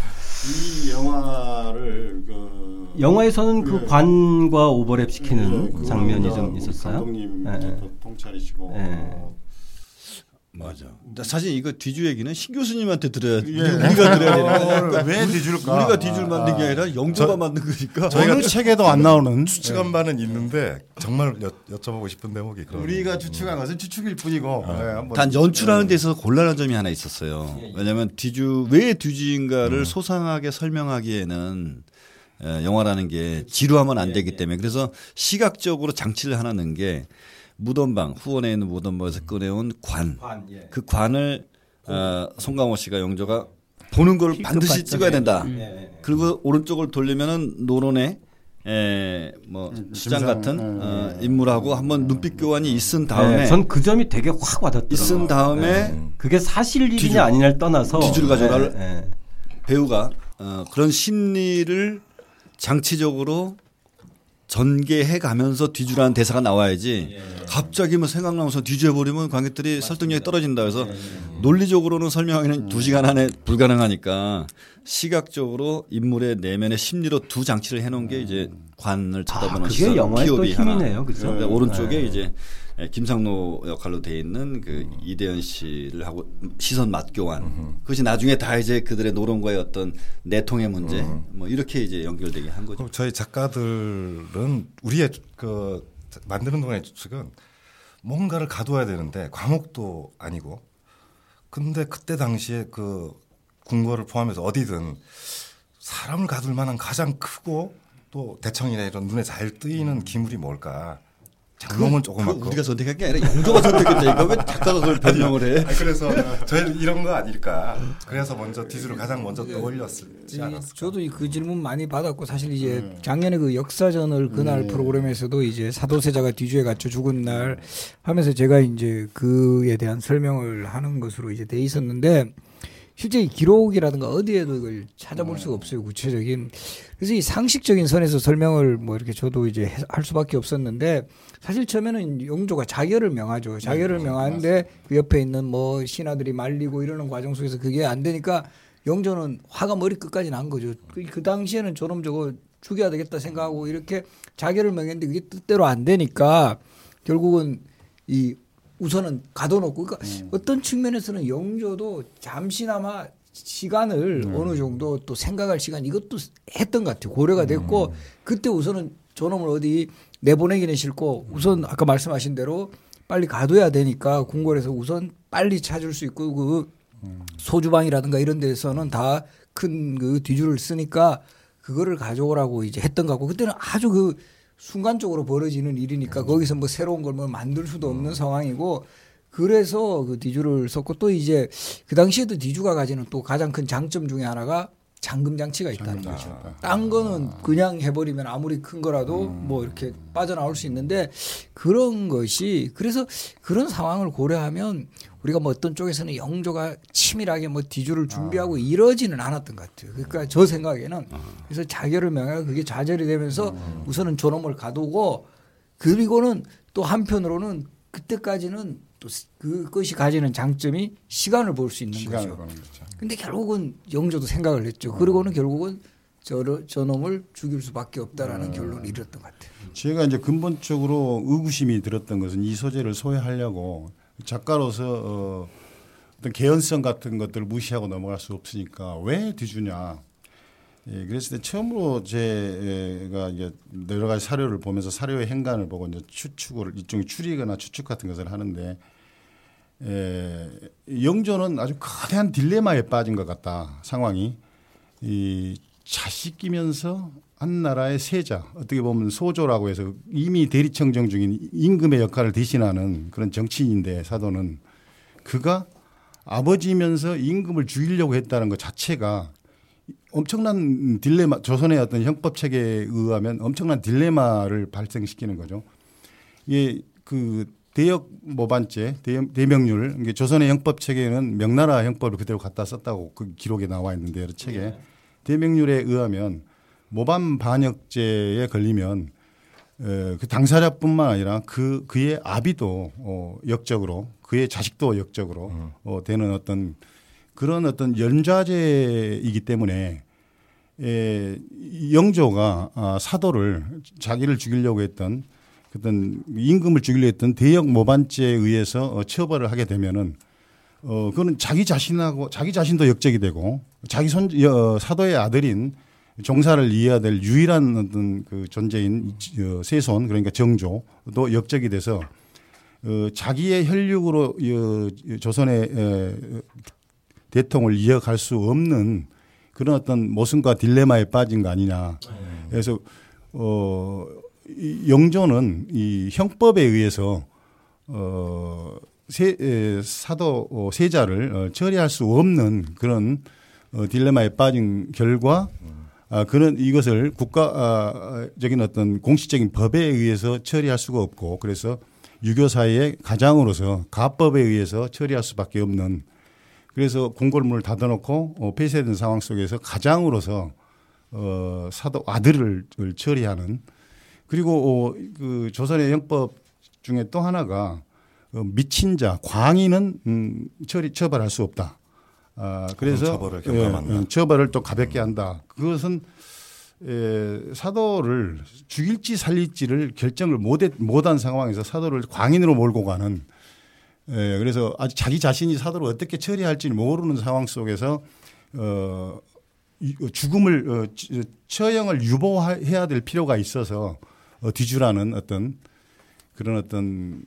이 영화를 그 영화에서는 그 네. 관과 오버랩 시키는 네, 장면이 좀 있었어요. 감독님 네. 통찰이시고 네. 어, 맞아. 사실 이거 뒤주 얘기는 신 교수님한테 들어야 예. 우리가 들어야 되는 어, 왜 뒤줄까? 우리가 뒤줄 만든 게 아니라 영조가 만든 거니까. 어느 책에도 안 나오는 추측한 바는 있는데 정말 여, 여쭤보고 싶은 대목이 그런 우리가 추측한 것은 추측일 뿐이고 네, 한번 단 연출하는 데서 곤란한 점이 하나 있었어요. 왜냐하면 뒤주 왜 뒤주인가를 소상하게 설명하기에는 에, 영화라는 게 지루하면 안 되기 때문에 그래서 시각적으로 장치를 하나 넣은 게 무덤방 후원에 있는 무덤방에서 꺼내온 관. 관, 예. 그 관을 어, 송강호 씨가 영조가 보는 걸 반드시 찍어야 된다. 예. 그리고 오른쪽을 돌리면은 노론의 에, 뭐 시장 심상, 같은 음. 어, 인물하고 한번 눈빛 교환이 있은 다음에 네, 전그 점이 되게 확 와닿더라고요. 있은 다음에 음. 그게 사실 일이냐 뒤줄- 아니냐를 떠나서 뒤줄 가져가를- 예, 예. 배우가 어, 그런 심리를 장치적으로 전개해 가면서 뒤주라는 대사가 나와야지 갑자기 뭐 생각나면서 뒤주해 버리면 관객들이 설득력이 떨어진다 그래서 논리적으로는 설명하기는 두 시간 안에 불가능하니까 시각적으로 인물의 내면의 심리로 두 장치를 해 놓은 게 이제 관을 쳐다보는 아, 그게 시선, 영화의 또. 힘이네요, 그죠? 네, 오른쪽에 네. 이제 김상로 역할로 돼 있는 그 이대현 씨를 하고 시선 맞교환. 그것이 나중에 다 이제 그들의 노론과의 어떤 내통의 문제 뭐 이렇게 이제 연결되게 한 거죠. 저희 작가들은 우리의 그 만드는 동안의 추측은 뭔가를 가둬야 되는데 과목도 아니고 근데 그때 당시에 그 궁궐을 포함해서 어디든 사람을 가둘 만한 가장 크고 또 대청이나 이런 눈에 잘 뜨이는 기물이 뭘까? 장롱은 조그맣고. 우리가 선택한 게 아니라 영조가 선택했다니까 왜 작가가 그걸 변명을 해? 아, 그래서 저희는 이런 거 아닐까. 그래서 먼저 디즈를 가장 먼저 떠올렸지 이- 않았을까. 저도 이그 질문 많이 받았고 사실 이제 작년에 그 역사전을 그날 프로그램에서도 이제 사도세자가 뒤주에 갇혀 죽은 날 하면서 제가 이제 그에 대한 설명을 하는 것으로 이제 돼 있었는데 실제 이 기록이라든가 어디에도 이걸 찾아볼 수가 없어요 구체적인. 그래서 이 상식적인 선에서 설명을 뭐 이렇게 저도 이제 해- 할 수밖에 없었는데 사실 처음에는 용조가 자결을 명하죠. 자결을 명하는데 그 옆에 있는 뭐 신하들이 말리고 이러는 과정 속에서 그게 안 되니까 영조는 화가 머리 끝까지 난 거죠. 그, 그 당시에는 저놈 저거 죽여야 되겠다 생각하고 이렇게 자결을 명했는데 그게 뜻대로 안 되니까 결국은 이 우선은 가둬놓고. 그러니까 어떤 측면에서는 영조도 잠시나마 시간을 어느 정도 또 생각할 시간 이것도 했던 것 같아요. 고려가 됐고 그때 우선은 저놈을 어디 내보내기는 싫고 우선 아까 말씀하신 대로 빨리 가둬야 되니까 궁궐에서 우선 빨리 찾을 수 있고 그 소주방이라든가 이런 데서는 다 큰 그 뒤줄을 쓰니까 그거를 가져오라고 이제 했던 것 같고 그때는 아주 그 순간적으로 벌어지는 일이니까 거기서 뭐 새로운 걸 뭐 만들 수도 없는 상황이고 그래서 그 뒤줄을 썼고 또 이제 그 당시에도 뒤주가 가지는 또 가장 큰 장점 중에 하나가 잠금 장치가 있다는 거죠. 딴 거는 그냥 해버리면 아무리 큰 거라도 뭐 이렇게 빠져나올 수 있는데 그런 것이 그래서 그런 상황을 고려하면 우리가 뭐 어떤 쪽에서는 영조가 치밀하게 뭐 뒤주를 준비하고 이러지는 않았던 것 같아요. 그러니까 저 생각에는 그래서 자결을 명하고 그게 좌절이 되면서 우선은 저놈을 가두고 그리고는 또 한편으로는 그때까지는 또 그것이 가지는 장점이 시간을 볼 수 있는 시간을 거죠. 보는 거죠. 근데 결국은 영조도 생각을 했죠. 그리고는 결국은 저, 저 놈을 죽일 수밖에 없다라는 결론을 이뤘던 것 같아요. 제가 이제 근본적으로 의구심이 들었던 것은 이 소재를 소외하려고 작가로서 어, 어떤 개연성 같은 것들을 무시하고 넘어갈 수 없으니까 왜 뒤주냐. 예, 그랬을 때 처음으로 제가 이제 여러 가지 사료를 보면서 사료의 행간을 보고 이제 추측을 일종의 추리거나 추측 같은 것을 하는데 에, 영조는 아주 거대한 딜레마에 빠진 것 같다 상황이 이 자식이면서 한 나라의 세자 어떻게 보면 소조라고 해서 이미 대리청정 중인 임금의 역할을 대신하는 그런 정치인인데 사도는 그가 아버지면서 임금을 죽이려고 했다는 것 자체가 엄청난 딜레마 조선의 어떤 형법 체계에 의하면 엄청난 딜레마를 발생시키는 거죠. 이게 그 대역 모반죄 대- 대명률 이게 조선의 형법 체계는 명나라 형법을 그대로 갖다 썼다고 그 기록에 나와 있는데 여러 책에. 대명률에 의하면 모반 반역죄에 걸리면 어, 그 당사자뿐만 아니라 그 그의 아비도 어, 역적으로 그의 자식도 역적으로 어, 되는 어떤 그런 어떤 연좌제이기 때문에 에, 영조가 아, 사도를 자기를 죽이려고 했던 어떤 임금을 죽이려 했던 대역 모반죄에 의해서 어, 처벌을 하게 되면은 어 그거는 자기 자신하고 자기 자신도 역적이 되고 자기 손 어, 사도의 아들인 종사를 이해해야 될 유일한 어떤 그 존재인 어, 세손 그러니까 정조도 역적이 돼서 어, 자기의 혈육으로 어, 조선의 에, 대통을 이어갈 수 없는 그런 어떤 모순과 딜레마에 빠진 거 아니냐. 그래서 어, 이 영조는 이 형법에 의해서 어, 세, 에, 사도 어, 세자를 어, 처리할 수 없는 그런 어, 딜레마에 빠진 결과 아, 그런 이것을 국가적인 어떤 공식적인 법에 의해서 처리할 수가 없고 그래서 유교사의 가장으로서 가법에 의해서 처리할 수밖에 없는 그래서 궁궐문을 닫아놓고 어, 폐쇄된 상황 속에서 가장으로서 어, 사도 아들을 처리하는 그리고 어, 그 조선의 형법 중에 또 하나가 어, 미친 자 광인은 음, 처리 처벌할 수 없다. 아, 그래서 처벌을. 예, 예, 처벌을 또 가볍게 한다. 그것은 에, 사도를 죽일지 살릴지를 결정을 못했, 못한 상황에서 사도를 광인으로 몰고 가는 예, 그래서 아직 자기 자신이 사도를 어떻게 처리할지 모르는 상황 속에서 어, 이- 죽음을 어, 치- 처형을 유보해야 될 필요가 있어서 어, 뒤주라는 어떤 그런 어떤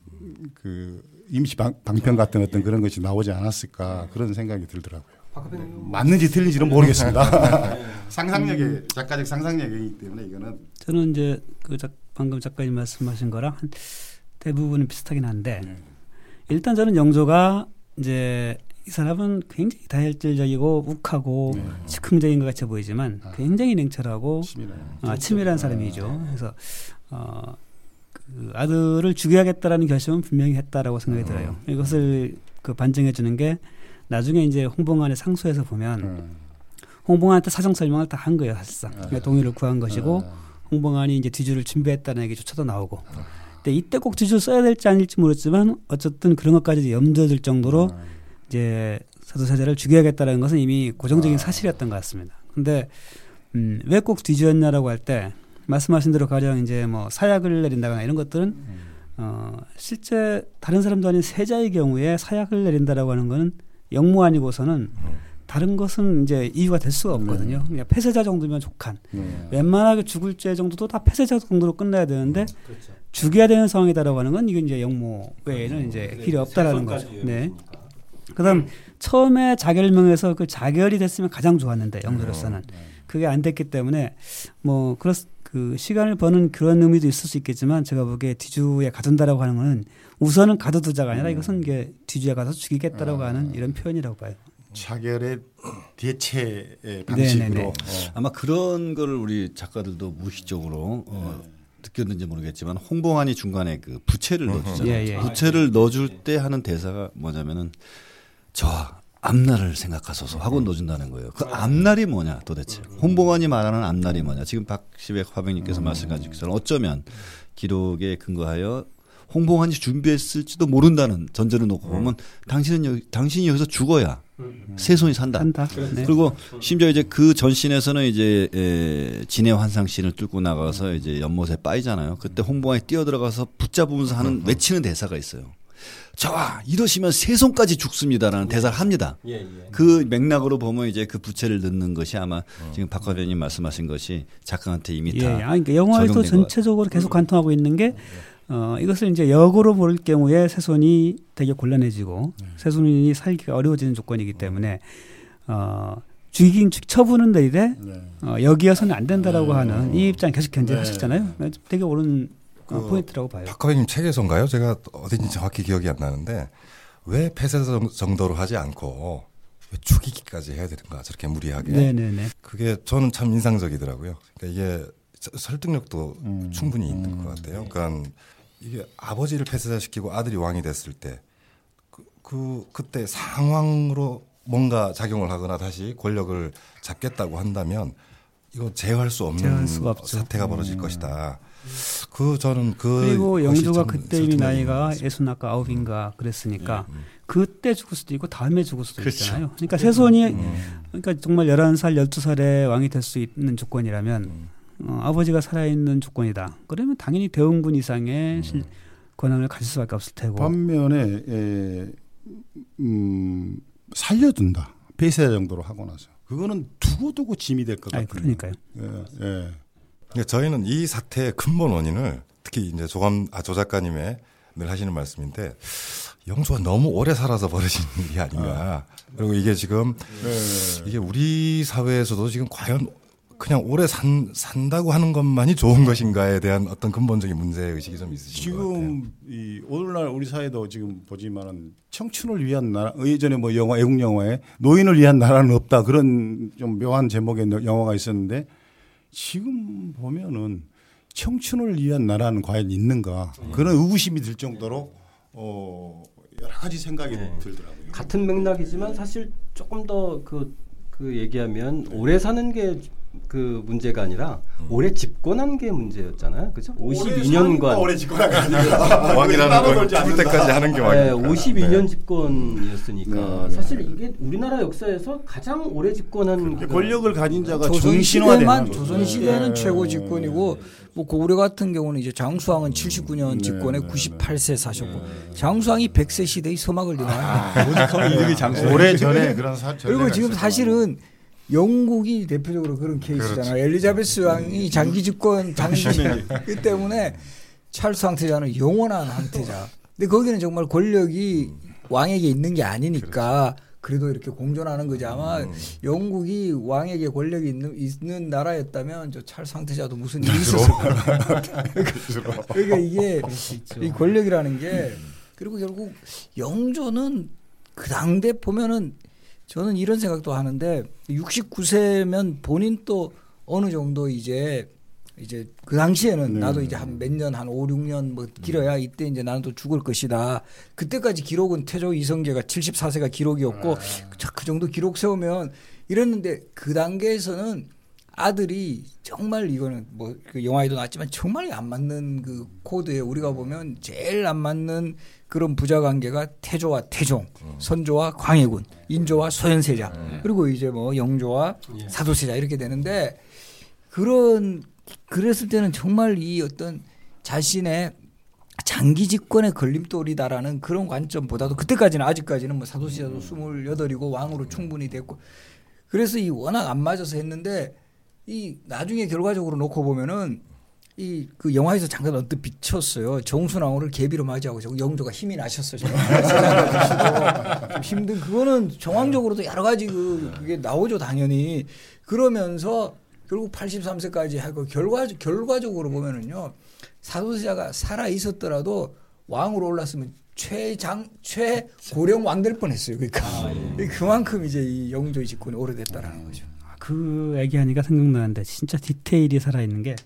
그 임시 방, 방편 같은 어떤 그런 것이 나오지 않았을까 그런 생각이 들더라고요. 맞는지 틀린지는 모르겠습니다. 상상력의 작가적 상상력이기 때문에 이거는 저는 이제 그 작, 방금 작가님 말씀하신 거랑 한 대부분은 비슷하긴 한데 네. 일단 저는 영조가 이제 이 사람은 굉장히 다혈질적이고 욱하고 네. 즉흥적인 것 같이 보이지만 아. 굉장히 냉철하고 치밀해요. 아, 치밀한 사람이죠. 그래서 어, 그 아들을 죽여야겠다라는 결심은 분명히 했다라고 생각이 들어요. 이것을 그 반증해 주는 게 나중에 이제 홍봉안의 상소에서 보면 음. 홍봉안한테 사정 설명을 다 한 거예요, 사실상. 아. 그러니까 동의를 구한 것이고 아. 홍봉안이 이제 뒤주를 준비했다는 얘기조차도 나오고. 근데 이때 꼭 뒤주를 써야 될지 아닐지 모르지만 어쨌든 그런 것까지 염두에 정도로 아. 이제 사도세자를 죽여야겠다는 것은 이미 고정적인 아. 사실이었던 것 같습니다. 근데 음, 왜 꼭 뒤주였냐라고 할 때 말씀하신 대로 가령 이제 뭐 사약을 내린다거나 이런 것들은 음. 어, 실제 다른 사람도 아닌 세자의 경우에 사약을 내린다라고 하는 거는 영무 아니고서는 다른 것은 이제 이유가 될 수가 없거든요. 네. 그냥 폐쇄자 정도면 족한. 네. 웬만하게 죽을 죄 정도도 다 폐쇄자 정도로 끝나야 되는데 그렇죠. 죽여야 되는 상황이다라고 하는 건 이건 이제 영모 외에는 이제 네, 길이 없다라는 거죠. 네. 그다음 처음에 자결명에서 그 자결이 됐으면 가장 좋았는데 영조로서는 그게 안 됐기 때문에 뭐 그렇 그 시간을 버는 그런 의미도 있을 수 있겠지만 제가 보기에 뒤주에 가둔다라고 하는 거는 우선은 가둬두자가 아니라 이것은 이게 뒤주에 가서 죽이겠다라고 하는 이런 표현이라고 봐요. 차결의 대체의 방식으로 네네네. 어. 아마 그런 거를 우리 작가들도 무의식적으로 어, 느꼈는지 모르겠지만 홍봉안이 중간에 그 부채를 넣어주잖아요. 예, 예. 부채를 넣어줄 때 하는 대사가 뭐냐면은 저 앞날을 생각하소서 하고 넣어준다는 거예요. 그 앞날이 뭐냐 도대체. 홍봉안이 말하는 앞날이 뭐냐. 지금 박시백 화백님께서 말씀하신 것처럼 어쩌면 기록에 근거하여 홍봉안이 준비했을지도 모른다는 전제를 놓고 보면 당신은 여기, 당신이 여기서 죽어야 세손이 산다. 한다. 네. 그리고 심지어 이제 그 전신에서는 이제 에, 진해 환상신을 뚫고 나가서 이제 연못에 빠이잖아요. 그때 홍보관에 뛰어 들어가서 붙잡으면서 하는 외치는 대사가 있어요. 저와 이러시면 세 손까지 죽습니다라는 대사를 합니다. 예, 예. 그 맥락으로 보면 이제 그 부채를 넣는 것이 아마 지금 박 화변님 말씀하신 것이 작가한테 이미 예, 다 아니, 그러니까 것 전체적으로 계속 관통하고 있는 게 어, 이것을 이제 역으로 볼 경우에 세손이 되게 곤란해지고 세손이 살기가 어려워지는 조건이기 때문에 어, 죽이긴 죽- 처분은 되되 네. 어, 여기여서는 안 된다라고 네. 하는 이 입장 계속 견제하셨잖아요. 되게 옳은 어, 그 포인트라고 봐요. 박화백님 책에서인가요? 제가 어딘지 정확히 기억이 안 나는데 왜 폐쇄 정- 정도로 하지 않고 왜 죽이기까지 해야 되는가 저렇게 무리하게 네네네. 그게 저는 참 인상적이더라고요. 그러니까 이게 서- 설득력도 음. 충분히 있는 음. 것 같아요. 그러니까 이게 아버지를 폐쇄시키고 아들이 왕이 됐을 때 그, 그 그때 상황으로 뭔가 작용을 하거나 다시 권력을 잡겠다고 한다면 이거 제어할 수 없는 제어할. 사태가 벌어질 것이다. 그 저는 그 그리고 참 그때 이미 나이가. 예순 아까 아홉인가 그랬으니까 음. 그때 죽을 수도 있고 다음에 죽을 수도 그렇죠. 있잖아요. 그러니까 세손이 음. 그러니까 정말 11살, 12살에 왕이 될 수 있는 조건이라면 음. 어, 아버지가 살아있는 조건이다. 그러면 당연히 대원군 이상의 실, 권한을 가질 수밖에 없을 테고. 반면에 에, 음, 살려둔다 폐쇄 정도로 하고 나서 그거는 두고두고 짐이 될 것 같아요. 그러니까요. 예, 예. 그러니까 저희는 이 사태의 근본 원인을 특히 이제 조감 아, 조 작가님의 늘 하시는 말씀인데 영조가 너무 오래 살아서 벌어진 일이 아닌가. 그리고 이게 지금 예. 이게 우리 사회에서도 지금 과연 그냥 오래 산, 산다고 하는 것만이 좋은 것인가에 대한 어떤 근본적인 문제 의식이 좀 있으신 것 같아요. 지금 이 오늘날 우리 사회도 지금 보지만은 청춘을 위한 나라 예전에 뭐 영화 애국 영화에 노인을 위한 나라는 없다 그런 좀 묘한 제목의 영화가 있었는데 지금 보면은 청춘을 위한 나라는 과연 있는가 그런 의구심이 들 정도로 어 여러 가지 생각이 네. 들더라고요. 같은 맥락이지만 사실 조금 더 그그 얘기하면 오래 사는 게 그 문제가 아니라 오래 집권한 게 문제였잖아요. 그죠? 52년간 오래 집권한 게 아니라 왕이라는 걸 죽을 때까지 하는 게 네, 왕이니까. 52년 집권이었으니까 네, 네. 사실 이게 우리나라 역사에서 가장 오래 집권한 그 권력을 가진 자가 조선 정신화되는. 조선 시대는 네. 최고 집권이고 뭐 고구려 같은 경우는 이제 장수왕은 79년 네, 집권에 네, 98세 사셨고 장수왕이 100세 시대의 서막을 아, 이득이 장수. 오래 전에 그런 사 그리고 지금 사실은 영국이 대표적으로 그런 케이스잖아요. 엘리자베스 왕이 장기 집권 장기이기 때문에 찰스 황태자는 영원한 황태자. 근데 거기는 정말 권력이 왕에게 있는 게 아니니까 그래도 이렇게 공존하는 거지. 아마 음. 영국이 왕에게 권력이 있는, 있는 나라였다면 저찰 상태자도 무슨 일이 있었을 거야. 그러니까 이게 이 권력이라는 게 그리고 결국 영조는 그 당대 보면은 저는 이런 생각도 하는데 69세면 본인 또 어느 정도 이제 이제 그 당시에는 네. 나도 이제 한 몇 년 한 5, 6년 뭐 길어야 이때 이제 나는 또 죽을 것이다. 그때까지 기록은 태조 이성계가 74세가 기록이었고 자, 그 정도 기록 세우면 이랬는데 그 단계에서는 아들이 정말 이거는 뭐 그 영화에도 나왔지만 정말 안 맞는 그 코드에 우리가 보면 제일 안 맞는 그런 부자 관계가 태조와 태종, 선조와 광해군, 인조와 소현세자, 그리고 이제 뭐 영조와 사도세자 이렇게 되는데 그런 그랬을 때는 정말 이 어떤 자신의 장기 집권의 걸림돌이다라는 그런 관점보다도 그때까지는 아직까지는 뭐 사도세자도 스물여덟이고 왕으로 충분히 됐고 그래서 이 워낙 안 맞아서 했는데 이 나중에 결과적으로 놓고 보면은 이 그 영화에서 잠깐 언뜻 비쳤어요. 정순왕후를 계비로 맞이하고 저 영조가 힘이 나셨어요. 좀 힘든 그거는 정황적으로도 여러 가지 그 그게 나오죠 당연히 그러면서 결국 83세까지 하고 결과 결과적으로 보면은요 사도세자가 살아 있었더라도 왕으로 올랐으면 최장 최고령 왕 될 뻔했어요. 그러니까 그만큼 이제 이 영조의 집권이 오래됐다라는 거죠. 그 얘기하니까 생각나는데 진짜 디테일이 살아있는 게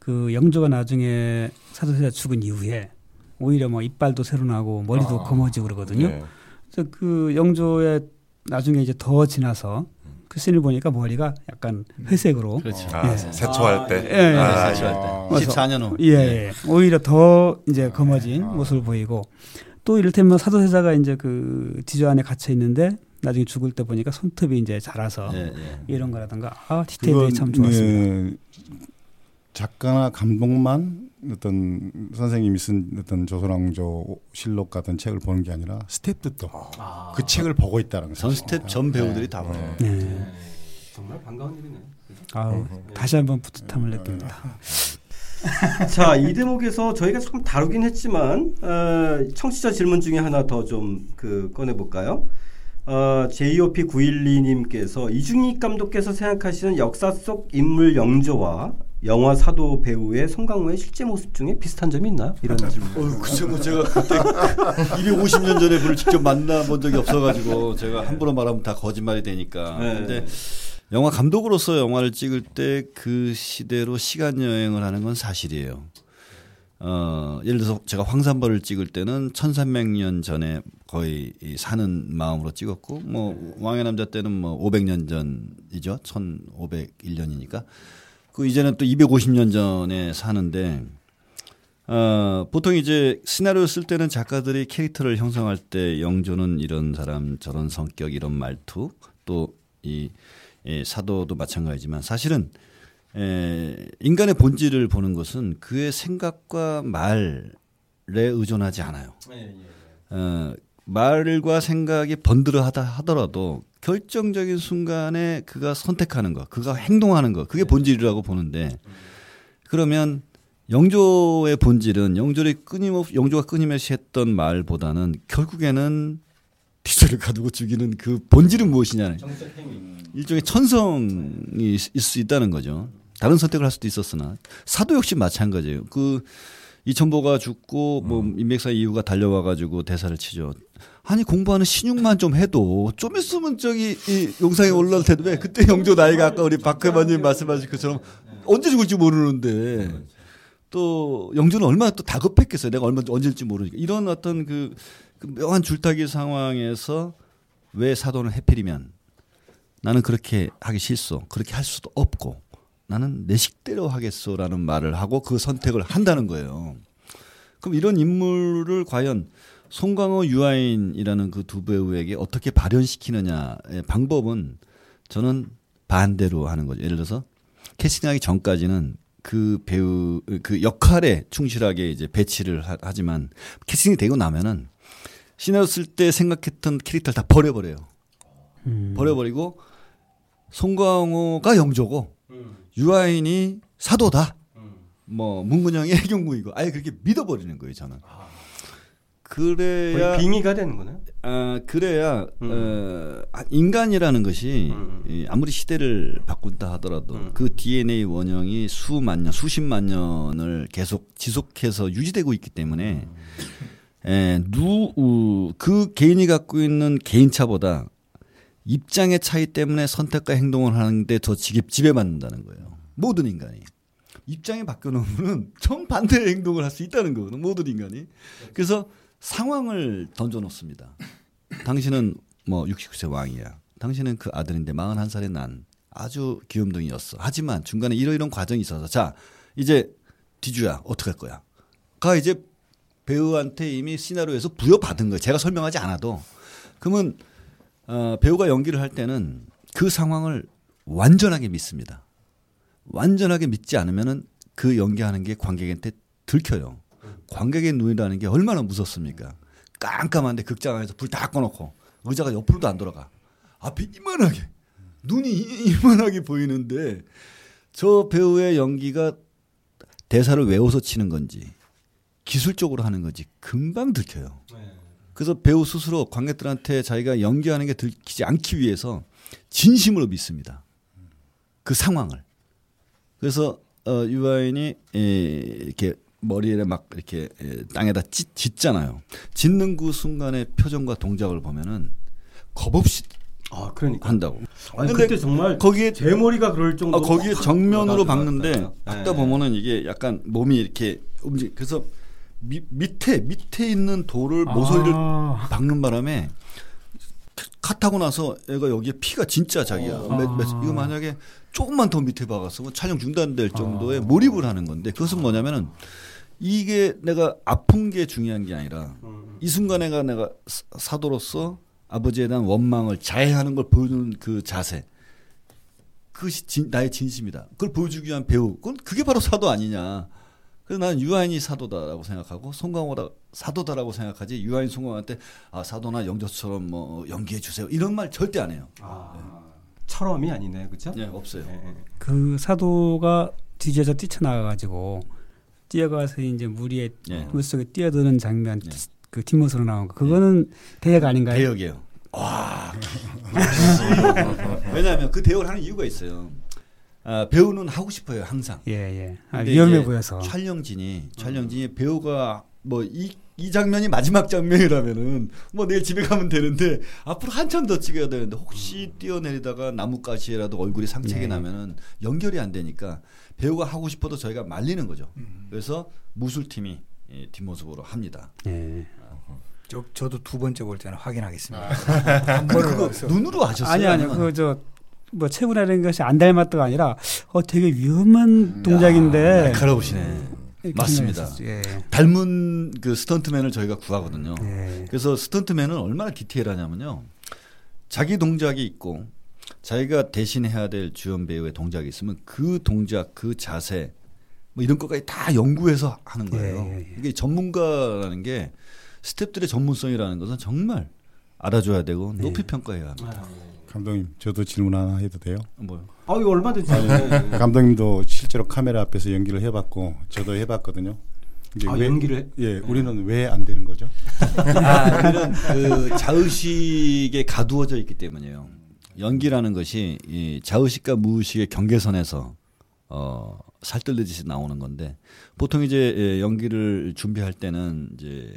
그 영조가 나중에 사도세자 죽은 이후에 오히려 뭐 이빨도 새로 나고 머리도 아. 검어지고 그러거든요. 네. 그래서 그 영조의 나중에 이제 더 지나서 그 씬을 보니까 머리가 약간 회색으로 그렇죠. 아, 예. 세초할 때. 예, 예. 아, 세초할 때. 맞아. 14년 후. 예, 예. 오히려 더 이제 검어진 아. 모습을 보이고 또 이를테면 사도세자가 이제 그 지조 안에 갇혀 있는데 나중에 죽을 때 보니까 손톱이 이제 자라서 예, 예. 이런 거라든가 아 디테일이 참 좋았습니다. 네, 작가나 감독만 어떤 선생님이 쓴 어떤 조선왕조 실록 같은 책을 보는 게 아니라 스태프들도 아, 그 책을 보고 있다는 전 스태프 전 배우들이 다 봐요. 네. 네. 정말 반가운 일이네. 아우 다시 한번 뿌듯함을 느낍니다. 자, 이 대목에서 저희가 조금 다루긴 했지만 어, 청취자 질문 중에 하나 더 좀 그 꺼내 볼까요? 어, JOP 912님께서 이중익 감독께서 생각하시는 역사 속 인물 영조와 영화 사도 배우의 송강호의 실제 모습 중에 비슷한 점이 있나? 이런 질문. 어, 글쎄 뭐 제가 그때 250년 전에 그를 직접 만나본 적이 없어가지고 제가 함부로 말하면 다 거짓말이 되니까. 네. 근데 영화 감독으로서 영화를 찍을 때 그 시대로 시간 여행을 하는 건 사실이에요. 어, 예를 들어서 제가 황산벌을 찍을 때는 1300년 전에 거의 이 사는 마음으로 찍었고, 뭐, 왕의 남자 때는 뭐 500년 전이죠. 1501년이니까. 그 이제는 또 250년 전에 사는데, 어, 보통 이제 시나리오 쓸 때는 작가들이 캐릭터를 형성할 때 영조는 이런 사람, 저런 성격, 이런 말투, 또이 사도도 마찬가지지만 사실은 에, 인간의 본질을 보는 것은 그의 생각과 말에 의존하지 않아요. 어, 말과 생각이 번들어하다 하더라도 결정적인 순간에 그가 선택하는 것, 그가 행동하는 것, 그게 본질이라고 보는데 그러면 영조의 본질은 영조의 끊임없 영조가 끊임없이 했던 말보다는 결국에는 티저를 가두고 죽이는 그 본질은 무엇이냐 일종의 천성이 있을 수 있다는 거죠. 다른 선택을 할 수도 있었으나 사도 역시 마찬가지예요. 그 이천보가 죽고 뭐 인맥사 이후가 달려와 가지고 대사를 치죠. 아니 공부하는 신용만 좀 해도 좀 있으면 저기 이 용상에 올라올 텐데 왜 그때 영조 나이가 아까 우리 박회만님 말씀하신 것처럼 언제 죽을지 모르는데 또 영조는 얼마나 또 다급했겠어요. 내가 얼마 언제일지 모르니까 이런 어떤 그, 그 묘한 줄타기 상황에서 왜 사도는 해필이면 나는 그렇게 하기 싫소. 그렇게 할 수도 없고 나는 내 식대로 하겠소라는 말을 하고 그 선택을 한다는 거예요. 그럼 이런 인물을 과연 송강호 유아인이라는 그 두 배우에게 어떻게 발현시키느냐의 방법은 저는 반대로 하는 거죠. 예를 들어서 캐스팅하기 전까지는 그 배우 그 역할에 충실하게 이제 배치를 하, 하지만 캐스팅이 되고 나면은 시나리오 쓸 때 생각했던 캐릭터를 다 버려버려요. 음. 버려버리고 송강호가 영조고 유아인이 사도다. 뭐 문근영이 해경구이고 아예 그렇게 믿어버리는 거예요 저는. 그래야 거의 빙의가 되는 거네. 아 그래야 음. 어, 아, 인간이라는 것이 음. 이, 아무리 시대를 바꾼다 하더라도 음. 그 DNA 원형이 수만 년, 수십만 년을 계속 지속해서 유지되고 있기 때문에 에, 누, 우, 그 개인이 갖고 있는 개인차보다 입장의 차이 때문에 선택과 행동을 하는데 더 지배받는다는 거예요. 모든 인간이. 입장이 바뀌어놓으면 정반대의 행동을 할 수 있다는 거거든, 모든 인간이. 그래서 상황을 던져놓습니다. 당신은 뭐 69세 왕이야. 당신은 그 아들인데 41살의 난 아주 귀염둥이였어. 하지만 중간에 이러이런 과정이 있어서 자, 이제 뒤주야, 어떡할 거야? 가 이제 배우한테 이미 시나리오에서 부여받은 거예요. 제가 설명하지 않아도. 그러면 어, 배우가 연기를 할 때는 그 상황을 완전하게 믿습니다. 완전하게 믿지 않으면은 그 연기하는 게 관객한테 들켜요. 관객의 눈이라는 게 얼마나 무섭습니까? 깜깜한데 극장 안에서 불 다 꺼놓고 의자가 옆으로도 안 돌아가. 앞에 이만하게 눈이 이만하게 보이는데 저 배우의 연기가 대사를 외워서 치는 건지 기술적으로 하는 건지 금방 들켜요. 그래서 배우 스스로 관객들한테 자기가 연기하는 게 들키지 않기 위해서 진심으로 믿습니다. 그 상황을. 그래서 어, 유아인이 에, 이렇게 머리에 막 이렇게 에, 땅에다 찢, 짓잖아요. 짓는 그 순간의 표정과 동작을 보면은 겁없이 아, 그러니까. 한다고. 아니, 근데 정말 거기에 제 머리가 그럴 아, 정도로 거기에 확 정면으로. 박는데 네. 박다 보면은 이게 약간 몸이 이렇게 움직. 그래서 미, 밑에 밑에 있는 돌을 모서리를 아. 박는 바람에 카 타고 나서 애가 여기에 피가 진짜 자기야. 어. 몇- 몇- 아. 이거 만약에 조금만 더 밑에 박았으면 촬영 중단될 정도의 아. 몰입을 하는 건데 그것은 뭐냐면은 이게 내가 아픈 게 중요한 게 아니라 음. 이 순간에가 내가 사- 사도로서 아버지에 대한 원망을 자해하는 걸 보여주는 그 자세. 그것이 진- 나의 진심이다. 그걸 보여주기 위한 배우. 그건 그게 바로 사도 아니냐. 그래서 나는 유아인이 사도다라고 생각하고 송강호가 사도다라고 생각하지 유아인 송강호한테 아 사도나 영조처럼 뭐 연기해 주세요 이런 말 절대 안 해요. 아, 철험이 아니네, 그렇죠? 네 없어요. 그 사도가 뒤에서 뛰쳐나가가지고 뛰어가서 이제 물 위에 예. 물 속에 뛰어드는 장면 예. 그 뒷모습으로 나온 거 그거는 대역 아닌가요? 대역이에요. 와. 왜냐하면 그 대역을 하는 이유가 있어요. 아, 배우는 하고 싶어요 항상. 예 예. 아, 위험해 보여서. 촬영진이 촬영진이 배우가 뭐이 이 장면이 마지막 장면이라면은 뭐 내일 집에 가면 되는데 앞으로 한참 더 찍어야 되는데 혹시 뛰어내리다가 나뭇가지라도 얼굴이 상책이 네. 나면은 연결이 안 되니까 배우가 하고 싶어도 저희가 말리는 거죠. 그래서 무술팀이 예, 뒷모습으로 합니다. 예. 저, 저도 두 번째 볼 때는 확인하겠습니다. 한 번을. 눈으로 하셨어요? 아니 아니 아니면? 그저 뭐 체구라는 것이 안 닮았다가 아니라 어 되게 위험한 동작인데 날카로우시네. 이렇게 맞습니다. 예. 닮은 그 스턴트맨을 저희가 구하거든요. 예. 그래서 스턴트맨은 얼마나 디테일하냐면요. 자기 동작이 있고 자기가 대신해야 될 주연 배우의 동작이 있으면 그 동작, 그 자세 뭐 이런 것까지 다 연구해서 하는 거예요. 예, 예, 예. 이게 전문가라는 게 스탭들의 전문성이라는 것은 정말 알아줘야 되고 네. 높이 평가해야 합니다. 감독님 저도 질문 하나 해도 돼요? 뭐요? 아, 이거 얼마든지. 감독님도 실제로 카메라 앞에서 연기를 해봤고 저도 해봤거든요. 이제 아, 왜- 연기를 해? 예, 우리는 왜 안 되는 거죠? 아, 이런 그 자의식에 가두어져 있기 때문이에요. 연기라는 것이 이 자의식과 무의식의 경계선에서 어 살뜰듯이 나오는 건데 보통 이제 예, 연기를 준비할 때는 이제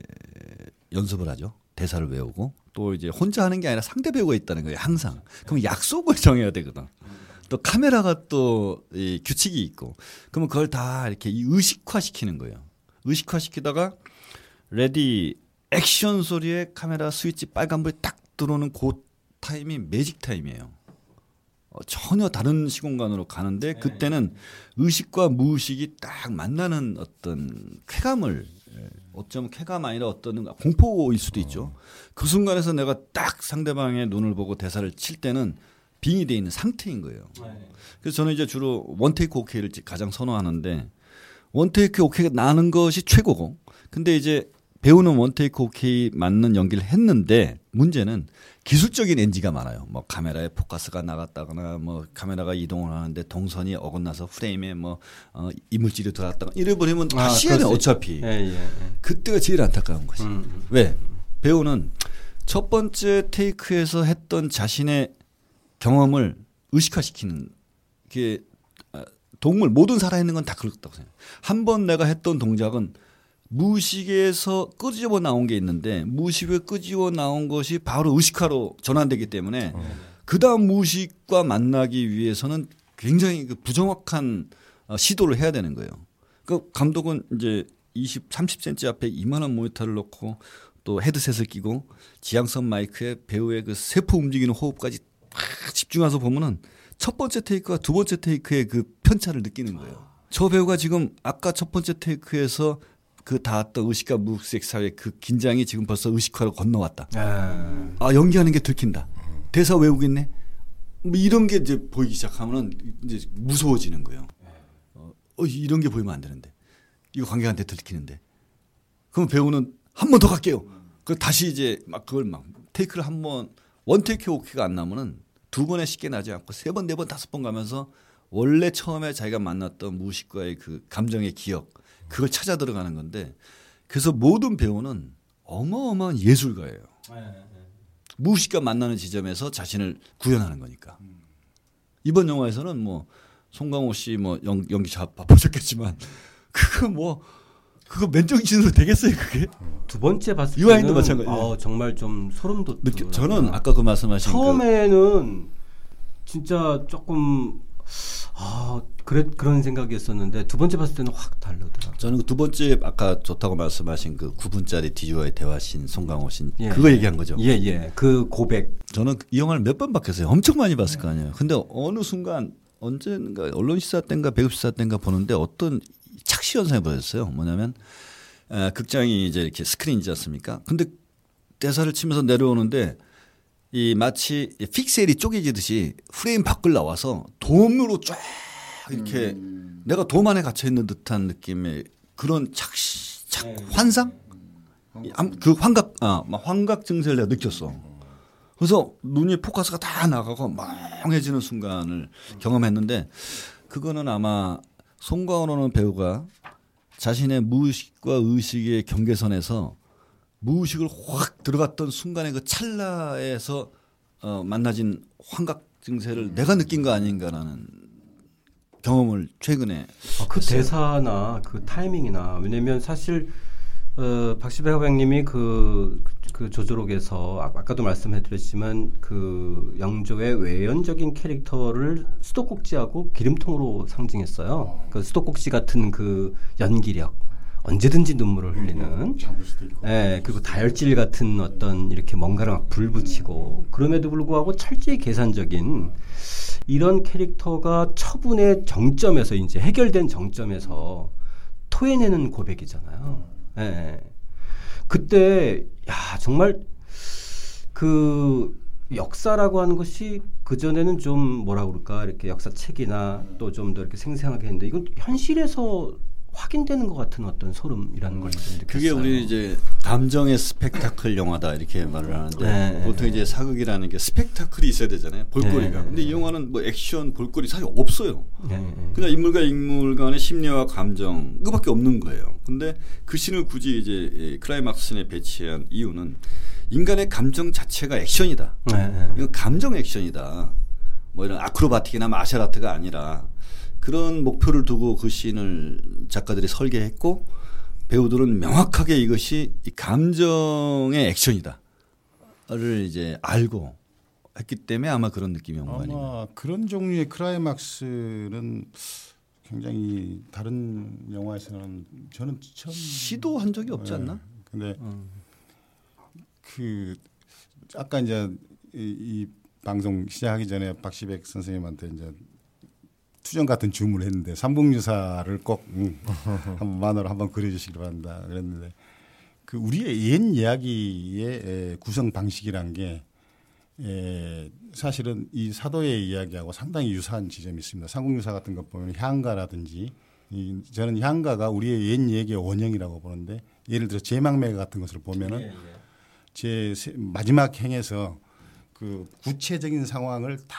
연습을 하죠. 대사를 외우고 또 이제 혼자 하는 게 아니라 상대 배우가 있다는 거예요. 항상. 그럼 약속을 정해야 되거든. 또 카메라가 또 이 규칙이 있고 그러면 그걸 다 이렇게 이 의식화 시키는 거예요. 의식화 시키다가 ready action 소리에 카메라 스위치 빨간불이 딱 들어오는 그 타임이 magic time이에요. 어, 전혀 다른 시공간으로 가는데 그때는 의식과 무의식이 딱 만나는 어떤 쾌감을 예, 어쩌면 쾌감 아니라 어떤 공포일 수도 있죠. 그 순간에서 내가 딱 상대방의 눈을 보고 대사를 칠 때는 빙이 돼 있는 상태인 거예요. 그래서 저는 이제 주로 원테이크 오케이를 가장 선호하는데 원테이크 오케이가 나는 것이 최고고 근데 이제 배우는 원테이크 오케이 맞는 연기를 했는데 문제는 기술적인 NG가 많아요. 뭐 카메라에 포커스가 나갔다거나 뭐 카메라가 이동을 하는데 동선이 어긋나서 프레임에 뭐 어, 이물질이 들어갔다가 이래버리면 아, 다시 해야 돼 그럴 수 어차피. 예, 예, 예. 그때가 제일 안타까운 거지. 음, 음. 왜? 배우는 첫 번째 테이크에서 했던 자신의 경험을 의식화시키는 게 아, 동물 모든 살아있는 건 다 그렇다고 생각해요. 한 번 내가 했던 동작은 무의식에서 끄집어 나온 게 있는데 무의식에 끄집어 나온 것이 바로 의식화로 전환되기 때문에 그 다음 무의식과 만나기 위해서는 굉장히 그 부정확한 어, 시도를 해야 되는 거예요. 그 감독은 이제 20, 30cm 앞에 이만한 모니터를 놓고 또 헤드셋을 끼고 지향선 마이크에 배우의 그 세포 움직이는 호흡까지 딱 집중해서 보면은 첫 번째 테이크와 두 번째 테이크의 그 편차를 느끼는 거예요. 저 배우가 지금 아까 첫 번째 테이크에서 그 닿았던 의식과 무의식 사이의 그 긴장이 지금 벌써 의식화로 건너왔다. 아, 아 연기하는 게 들킨다. 대사 외우고 있네. 뭐 이런 게 이제 보이기 시작하면은 이제 무서워지는 거예요. 어, 어, 이런 게 보이면 안 되는데 이거 관객한테 들키는데 그럼 배우는 한 번 더 갈게요. 그 다시 이제 막 그걸 막 테이크를 한 번 원 테이크 오케가 안 나면은 두 번에 쉽게 나지 않고 세 번, 네 번, 다섯 번 가면서 원래 처음에 자기가 만났던 무의식과의 그 감정의 기억 그걸 찾아 들어가는 건데 그래서 모든 배우는 어마어마한 예술가예요. 무의식과 만나는 지점에서 자신을 구현하는 거니까. 이번 영화에서는 뭐 송강호 씨 뭐 연기 잘 보셨겠지만 그거 뭐 그거 맨정신으로 되겠어요 그게? 두 번째 봤을 유아인도 때는 마찬가지. 어, 정말 좀 소름 돋. 저는 아까 그 말씀하신 그 처음에는 진짜 조금 아 그래 그런 생각이었었는데 두 번째 봤을 때는 확 다르더라고. 저는 그 두 번째 아까 좋다고 말씀하신 그 9분짜리 디주와의 대화신 송강호 씨 예. 그거 얘기한 거죠. 예 예. 그 고백. 저는 이 영화를 몇 번 봤겠어요. 엄청 많이 봤을 거 아니에요. 근데 어느 순간 언젠가 언론 시사 때인가 배급 시사 때인가 보는데 어떤 착시 현상이 보였어요. 뭐냐면 에, 극장이 이제 이렇게 스크린이지 않습니까? 근데 대사를 치면서 내려오는데 이 마치 픽셀이 쪼개지듯이 프레임 밖을 나와서 돔으로 쫙 이렇게 내가 돔 안에 갇혀 있는 듯한 느낌의 그런 착시, 착 환상? 이 암- 그 환각, 아, 막 환각 증세를 내가 느꼈어. 그래서 눈이 포커스가 다 나가고 멍해지는 순간을 경험했는데 그거는 아마 송가호라는 배우가 자신의 무의식과 의식의 경계선에서 무의식을 확 들어갔던 순간의 그 찰나에서 어, 만나진 환각 증세를 내가 느낀 거 아닌가라는 경험을 최근에 아, 그 대사나 그 타이밍이나 왜냐면 사실 어, 박시배 화백님이 그, 그 조조록에서 아- 아까도 말씀해드렸지만 그 영조의 외연적인 캐릭터를 수도꼭지하고 기름통으로 상징했어요. 그 수도꼭지 같은 그 연기력, 언제든지 눈물을 흘리는. 있고. 예, 그리고 다혈질 같은 어떤 이렇게 뭔가를 막 불붙이고 그럼에도 불구하고 철저히 계산적인 이런 캐릭터가 처분의 정점에서 이제 해결된 정점에서 토해내는 고백이잖아요. 예, 예. 그때 야 정말 그 역사라고 하는 것이 그 전에는 좀 뭐라 그럴까 이렇게 역사책이나 또 좀 더 이렇게 생생하게 했는데 이건 현실에서 확인되는 것 같은 어떤 소름이라는 걸 좀 느꼈어요. 그게 우리 이제 감정의 스펙타클 영화다 이렇게 말을 하는데 네. 보통 이제 사극이라는 게 스펙타클이 있어야 되잖아요. 볼거리가. 네. 근데 이 영화는 뭐 액션 볼거리 사실 없어요. 예, 예. 그냥 인물과 인물 간의 심리와 감정 그거밖에 없는 거예요. 근데 그 신을 굳이 이제 이 클라이막스 씬에 배치한 이유는 인간의 감정 자체가 액션이다. 이건 감정 액션이다. 뭐 이런 acrobatic이나 martial art가 아니라 그런 목표를 두고 그 씬을 작가들이 설계했고 배우들은 명확하게 이것이 이 감정의 액션이다를 이제 알고 했기 때문에 아마 그런 느낌이 온 거 아닌가. 그런 종류의 클라이막스는 굉장히 다른 영화에서는 저는 처음 시도한 적이 없지 네. 않나? 근데 어. 그 아까 이제 이, 이 방송 시작하기 전에 박시백 선생님한테 이제 투정 같은 주문을 했는데 삼국유사를 꼭 음, 한번 만화로 한번 그려주시기 바란다 그랬는데 그 우리의 옛 이야기의 에, 구성 방식이란 게 에, 사실은 이 사도의 이야기하고 상당히 유사한 지점이 있습니다. 삼국유사 같은 것 보면 향가라든지 이, 저는 향가가 우리의 옛 얘기의 원형이라고 보는데 예를 들어 제망매 같은 것을 보면은 제 세- 마지막 행에서 그 구체적인 상황을 다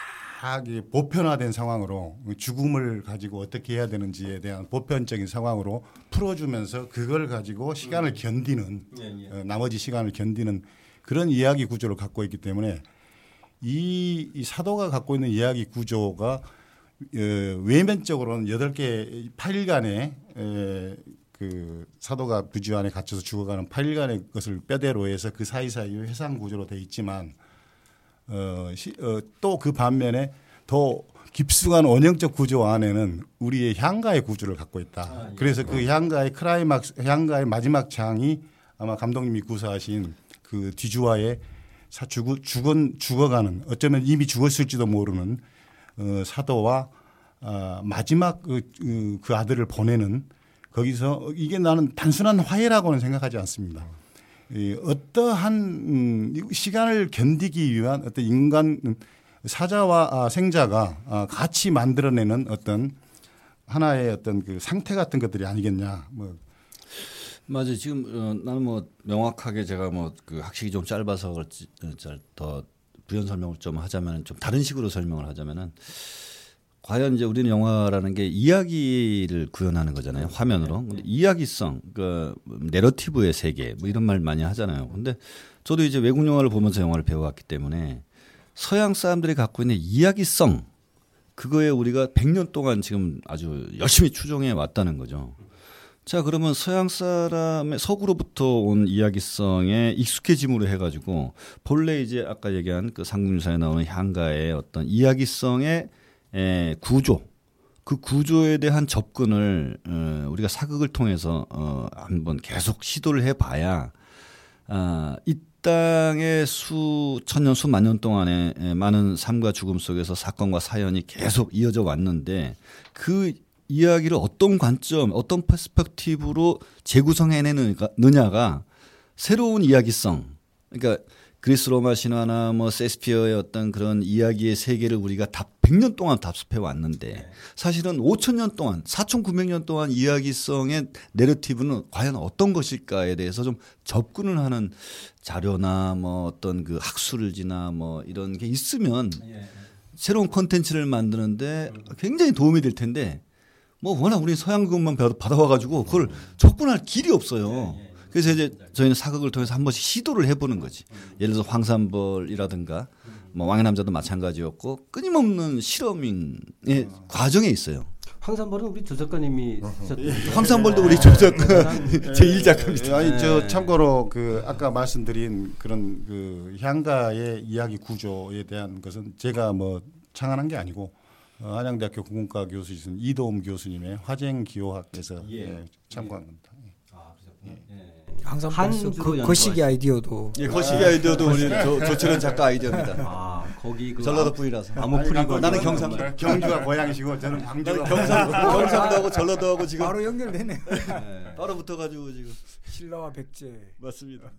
이게 보편화된 상황으로 죽음을 가지고 어떻게 해야 되는지에 대한 보편적인 상황으로 풀어주면서 그걸 가지고 시간을 견디는 어, 나머지 시간을 견디는 그런 이야기 구조를 갖고 있기 때문에 이, 이 사도가 갖고 있는 이야기 구조가 어, 외면적으로는 여덟 개 8일간의 에, 그 사도가 뒤주 안에 갇혀서 죽어가는 8일간의 것을 뼈대로 해서 그 사이사이 회상 구조로 돼 있지만 어, 어, 또 그 반면에 더 깊숙한 원형적 구조 안에는 우리의 향가의 구조를 갖고 있다. 그래서 그 향가의 크라이막스, 향가의 마지막 장이 아마 감독님이 구사하신 그 뒤주와의 사, 죽, 죽은, 죽어가는 어쩌면 이미 죽었을지도 모르는 어, 사도와 아, 마지막 그, 그, 그 아들을 보내는 거기서 이게 나는 단순한 화해라고는 생각하지 않습니다. 이 어떠한 음, 이 시간을 견디기 위한 어떤 인간 사자와 아, 생자가 아, 같이 만들어내는 어떤 하나의 어떤 그 상태 같은 것들이 아니겠냐. 뭐 맞아요. 지금 어, 나는 뭐 명확하게 제가 뭐 그 학식이 좀 짧아서 그렇지 어, 잘더 부연 설명을 좀 하자면 좀 다른 식으로 설명을 하자면은 과연 이제 우리는 영화라는 게 이야기를 구현하는 거잖아요 화면으로. 근데 이야기성 그 내러티브의 세계 뭐 이런 말 많이 하잖아요. 근데 저도 이제 외국 영화를 보면서 영화를 배워왔기 때문에 서양 사람들이 갖고 있는 이야기성 그거에 우리가 100년 동안 지금 아주 열심히 추종해 왔다는 거죠. 자 그러면 서양 사람의 서구로부터 온 이야기성에 익숙해짐으로 해가지고 본래 이제 아까 얘기한 그 상금유사에 나오는 향가의 어떤 이야기성의 에, 구조 그 구조에 대한 접근을 어, 우리가 사극을 통해서 어, 한번 계속 시도를 해봐야 아, 이 땅의 수천 년, 수만 년 동안에 에, 많은 삶과 죽음 속에서 사건과 사연이 계속 이어져 왔는데 그 이야기를 어떤 관점, 어떤 퍼스펙티브로 재구성해내느냐가 새로운 이야기성. 그러니까 그리스 로마 신화나 뭐 세스피어의 어떤 그런 이야기의 세계를 우리가 다 100년 동안 답습해 왔는데 사실은 5천년 동안, 4,900년 동안 이야기성의 내러티브는 과연 어떤 것일까에 대해서 좀 접근을 하는 자료나 뭐 어떤 그 학술지나 뭐 이런 게 있으면 새로운 콘텐츠를 만드는데 굉장히 도움이 될 텐데 뭐 워낙 우리 서양 그것만 받- 받아와가지고 그걸 접근할 길이 없어요. 그래서 이제 저희는 사극을 통해서 한 번씩 시도를 해보는 거지. 예를 들어서 황산벌이라든가 뭐 왕의 남자도 마찬가지였고 끊임없는 실험의 과정에 있어요. 황산벌은 우리 조 작가님이 쓰셨던 황산벌도 우리 조작 제1 예, 작가입니다. 아니 저 네. 참고로 그 아까 말씀드린 그런 그 향가의 이야기 구조에 대한 것은 제가 뭐 창안한 게 아니고 어, 한양대학교 국문과 교수이신 이도움 교수님의 화쟁 기호학에서 예. 예, 참고한 겁니다. 항상 한주로 그, 그 연구하시- 시기 아이디어도 예, 거시기 아이디어도 우리 조, 조철현 작가 아이디어입니다. 아 거기 그 전라도 암- 뿌리라서. 암호 풀이고 나는 경상도. 경주가 고향이시고 저는 광주가 경상, 경상도하고 전라도하고 지금 바로 연결되네. 따로 붙어가지고 지금 신라와 백제. 맞습니다.